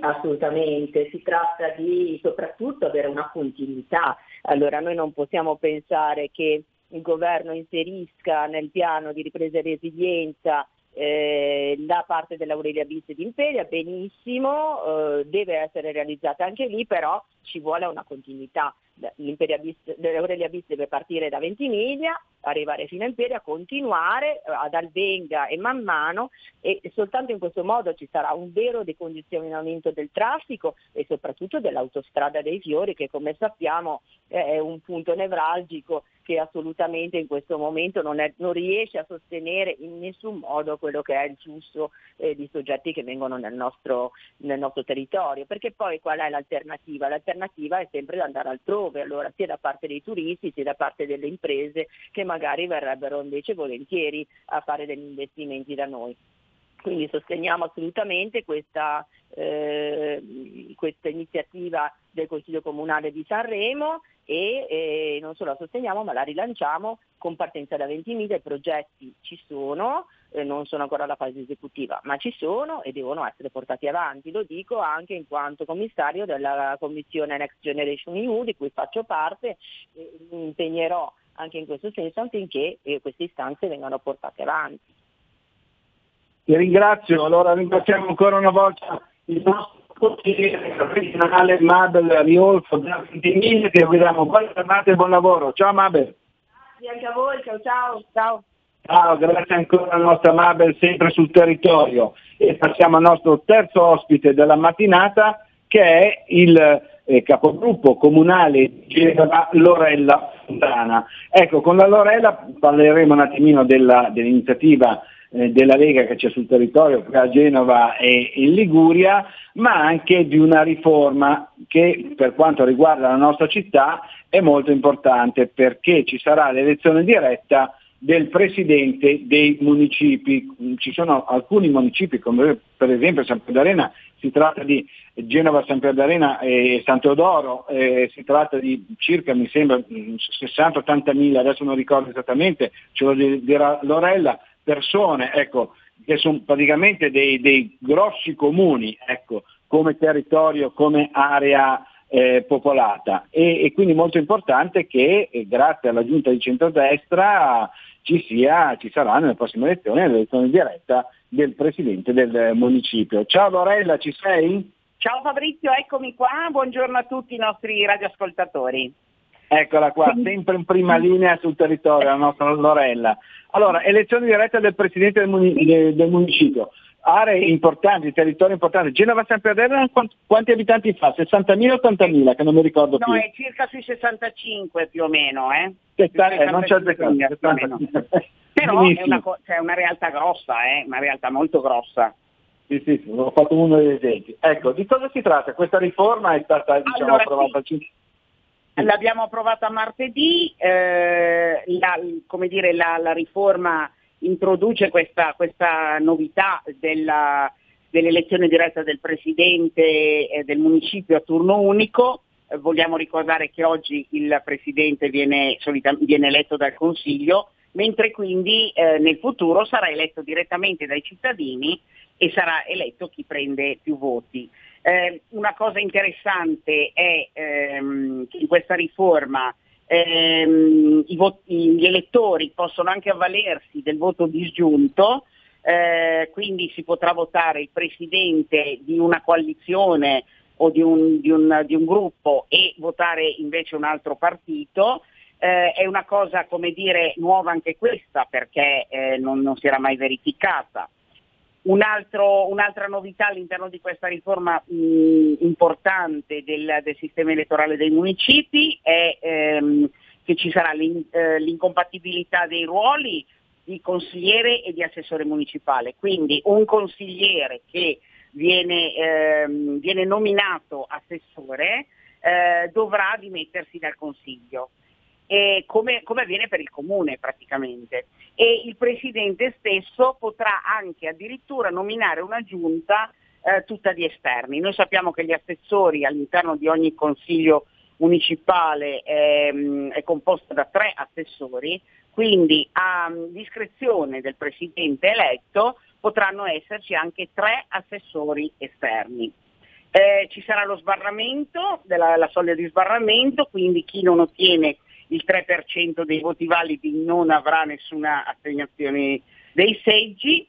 Assolutamente, si tratta di soprattutto avere una continuità. Allora noi non possiamo pensare che il governo inserisca nel piano di ripresa e resilienza eh, la parte dell'Aurelia Bis di Imperia, benissimo, eh, deve essere realizzata anche lì, però ci vuole una continuità. L'Aurelia Bis deve partire da Ventimiglia, arrivare fino a Imperia, continuare eh, ad Albenga e man mano e soltanto in questo modo ci sarà un vero decondizionamento del traffico e soprattutto dell'autostrada dei fiori che come sappiamo è un punto nevralgico che assolutamente in questo momento non, è, non, riesce a sostenere in nessun modo quello che è il flusso eh, di soggetti che vengono nel nostro, nel nostro, territorio, perché poi qual è l'alternativa? L'alternativa è sempre andare altrove, allora sia da parte dei turisti sia da parte delle imprese che magari verrebbero invece volentieri a fare degli investimenti da noi. Quindi sosteniamo assolutamente questa, eh, questa iniziativa del Consiglio Comunale di Sanremo e eh, non solo la sosteniamo ma la rilanciamo con partenza da Ventimiglia, i progetti ci sono, eh, non sono ancora alla fase esecutiva, ma ci sono e devono essere portati avanti. Lo dico anche in quanto commissario della Commissione Next Generation EU di cui faccio parte e mi impegnerò anche in questo senso affinché eh, queste istanze vengano portate avanti. Ti ringrazio, allora ringraziamo ancora una volta il nostro regionale Mabel Riolfo da Ventimiglia, ti auguriamo buona giornata e buon lavoro. Ciao Mabel. Grazie anche a voi, ciao ciao. ciao. Ciao, grazie ancora alla nostra Mabel sempre sul territorio e passiamo al nostro terzo ospite della mattinata che è il eh, capogruppo comunale di Genova Lorella Fontana. Ecco, con la Lorella parleremo un attimino della, dell'iniziativa eh, della Lega che c'è sul territorio, a Genova e in Liguria, ma anche di una riforma che per quanto riguarda la nostra città è molto importante perché ci sarà l'elezione diretta del presidente dei municipi. Ci sono alcuni municipi, come per esempio San Piero d'Arena, si tratta di Genova, San Piero d'Arena e San Teodoro, eh, si tratta di circa, mi sembra, 60-80 mila, adesso non ricordo esattamente, ce lo dirà Lorella, persone ecco, che sono praticamente dei, dei grossi comuni ecco, come territorio, come area eh, popolata e, e, quindi molto importante che eh, grazie alla giunta di centrodestra ci, sia, ci sarà nelle prossime elezioni l'elezione diretta del presidente del municipio. Ciao Lorella, ci sei? Ciao Fabrizio, eccomi qua, buongiorno a tutti i nostri radioascoltatori. Eccola qua, sempre in prima linea sul territorio, la nostra Lorella. Allora, elezione diretta del presidente del, munic- del municipio. Aree importanti, territori importanti. Genova San Pedro quanti abitanti fa? 60.000 o 80.000? Che non mi ricordo no, più. No, è circa sui 65 più o meno. Eh? Setta, eh, non c'è il Però è una, cioè, una, realtà grossa, eh? una realtà molto grossa. Sì, sì, sì, ho fatto uno degli esempi. Ecco, di cosa si tratta? Questa riforma è stata diciamo, allora, approvata sì. L'abbiamo approvata martedì, eh, la, come dire, la, la riforma introduce questa, questa novità della, dell'elezione diretta del presidente eh, del municipio a turno unico. Eh, vogliamo ricordare che oggi il presidente viene, solita, viene eletto dal Consiglio, mentre quindi eh, nel futuro sarà eletto direttamente dai cittadini e sarà eletto chi prende più voti. Eh, una cosa interessante è ehm, che in questa riforma ehm, voti, gli elettori possono anche avvalersi del voto disgiunto, eh, quindi si potrà votare il presidente di una coalizione o di un, di un, di un gruppo e votare invece un altro partito. Eh, è una cosa, come dire, nuova anche questa perché eh, non, non si era mai verificata. Un altro, un'altra novità all'interno di questa riforma mh, importante del, del, sistema elettorale dei municipi è ehm, che ci sarà l'in, eh, l'incompatibilità dei ruoli di consigliere e di assessore municipale. Quindi un consigliere che viene, ehm, viene nominato assessore eh, dovrà dimettersi dal consiglio eh, come, come, avviene per il comune praticamente. E il presidente stesso potrà anche addirittura nominare una giunta eh, tutta di esterni. Noi sappiamo che gli assessori all'interno di ogni consiglio municipale ehm, è composto da tre assessori, quindi a discrezione del presidente eletto potranno esserci anche tre assessori esterni. Eh, ci sarà lo sbarramento, della, la soglia di sbarramento, quindi chi non ottiene il 3% dei voti validi non avrà nessuna assegnazione dei seggi.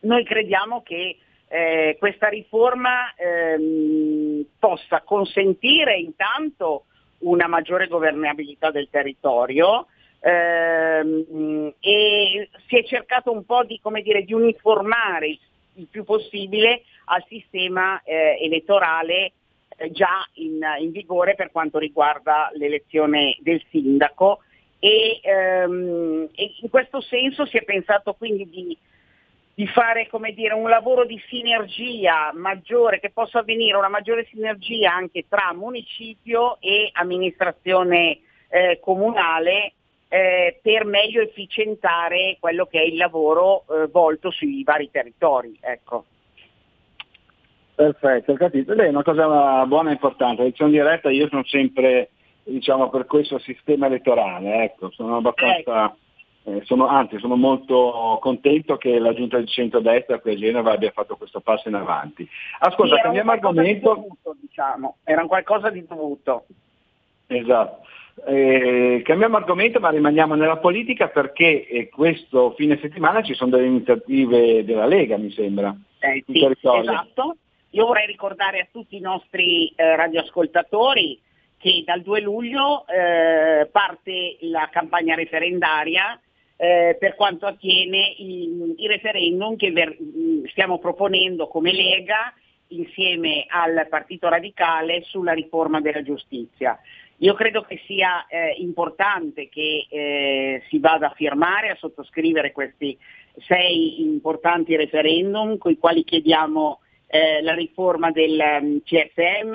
Noi crediamo che eh, questa riforma ehm, possa consentire intanto una maggiore governabilità del territorio ehm, e si è cercato un po' di, dire, di uniformare il, il, più possibile al sistema eh, elettorale già in, in, vigore per quanto riguarda l'elezione del sindaco e, ehm, e in questo senso si è pensato quindi di, di fare dire, un lavoro di sinergia maggiore, che possa avvenire una maggiore sinergia anche tra municipio e amministrazione eh, comunale eh, per meglio efficientare quello che è il lavoro eh, volto sui vari territori. Ecco. Perfetto, ho capito. Lei è una cosa buona e importante. L'elezione diretta io sono sempre diciamo, per questo sistema elettorale, ecco, sono abbastanza, eh, sono, anzi sono molto contento che la giunta di centrodestra qui a Genova abbia fatto questo passo in avanti. Ascolta, sì, cambiamo argomento. Di dovuto, diciamo. Era un qualcosa di dovuto. Esatto. Eh, cambiamo argomento ma rimaniamo nella politica perché eh, questo fine settimana ci sono delle iniziative della Lega, mi sembra. Eh, sì, esatto. Io vorrei ricordare a tutti i nostri eh, radioascoltatori che dal 2 luglio eh, parte la campagna referendaria eh, per quanto attiene i, i referendum che ver- stiamo proponendo come Lega insieme al Partito Radicale sulla riforma della giustizia. Io credo che sia eh, importante che eh, si vada a firmare, a sottoscrivere questi sei importanti referendum con i quali chiediamo eh, la riforma del CSM,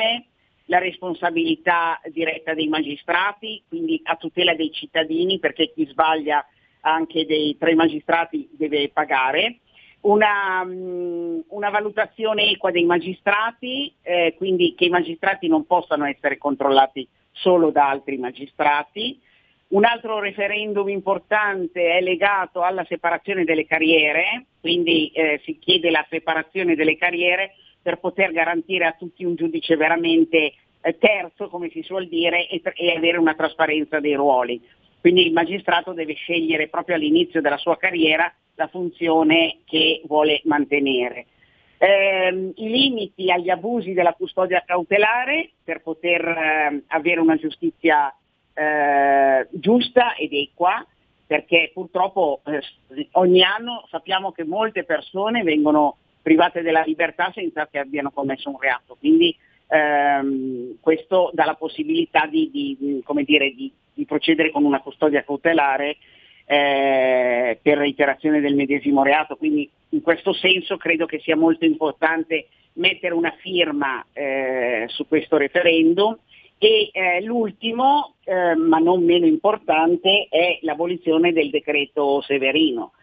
la responsabilità diretta dei magistrati, quindi a tutela dei cittadini perché chi sbaglia anche dei tre magistrati deve pagare, una, um, una valutazione equa dei magistrati, eh, quindi che i magistrati non possano essere controllati solo da altri magistrati, un altro referendum importante è legato alla separazione delle carriere, quindi eh, si chiede la separazione delle carriere per poter garantire a tutti un giudice veramente eh, terzo, come si suol dire, e, e avere una trasparenza dei ruoli. Quindi il magistrato deve scegliere proprio all'inizio della sua carriera la funzione che vuole mantenere. Eh, I limiti agli abusi della custodia cautelare per poter eh, avere una giustizia eh, giusta ed equa, perché purtroppo eh, ogni anno sappiamo che molte persone vengono private della libertà senza che abbiano commesso un reato. Quindi ehm, questo dà la possibilità di, di, dire, di, di, procedere con una custodia cautelare eh, per reiterazione del medesimo reato. Quindi in questo senso credo che sia molto importante mettere una firma eh, su questo referendum E eh, l'ultimo, eh, ma non meno importante, è l'abolizione del decreto Severino.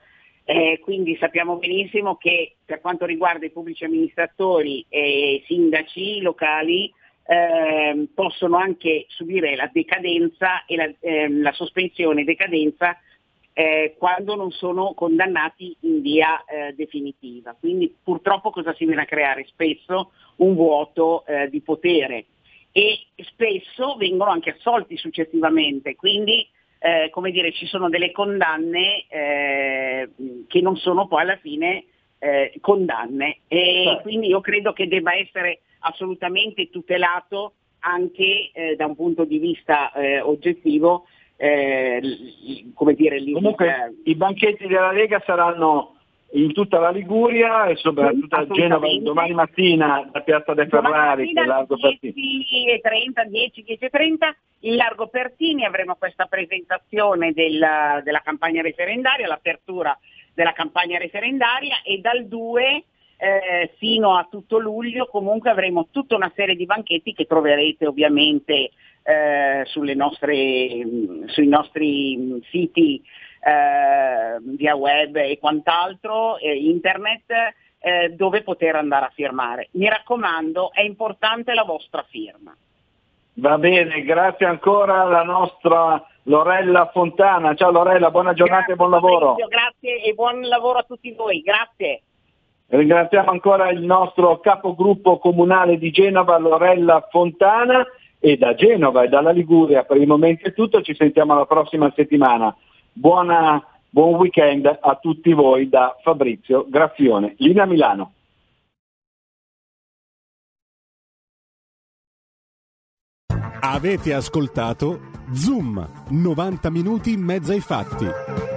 Eh, quindi sappiamo benissimo che per quanto riguarda i pubblici amministratori e sindaci locali eh, possono anche subire la decadenza e la, eh, la sospensione decadenza eh, quando non sono condannati in via eh, definitiva. Quindi purtroppo cosa si viene a creare? Spesso un vuoto eh, di potere e spesso vengono anche assolti successivamente, quindi eh, come dire, ci sono delle condanne eh, che non sono poi alla fine eh, condanne e certo. quindi io credo che debba essere assolutamente tutelato anche eh, da un punto di vista eh, oggettivo eh, come dire, Comunque i banchetti della Lega saranno in tutta la Liguria e soprattutto a Genova domani mattina da Piazza De Ferrari che è largo 10 e 30, 10, 10 e 30 in largo Pertini avremo questa presentazione della, della campagna referendaria, l'apertura della campagna referendaria e dal 2 eh, fino a tutto luglio comunque avremo tutta una serie di banchetti che troverete ovviamente eh, nostre, sui nostri siti eh, via web e quant'altro, eh, internet, eh, dove poter andare a firmare. Mi raccomando, è importante la vostra firma. Va bene, grazie ancora alla nostra Lorella Fontana. Ciao Lorella, buona giornata grazie, e buon lavoro. Grazie e buon lavoro a tutti voi, grazie. Ringraziamo ancora il nostro capogruppo comunale di Genova, Lorella Fontana, e da Genova e dalla Liguria per il momento è tutto, ci sentiamo la prossima settimana. Buona, buon weekend a tutti voi da Fabrizio Graffione. Linea Milano. Avete ascoltato Zoom, 90 minuti in mezzo ai fatti.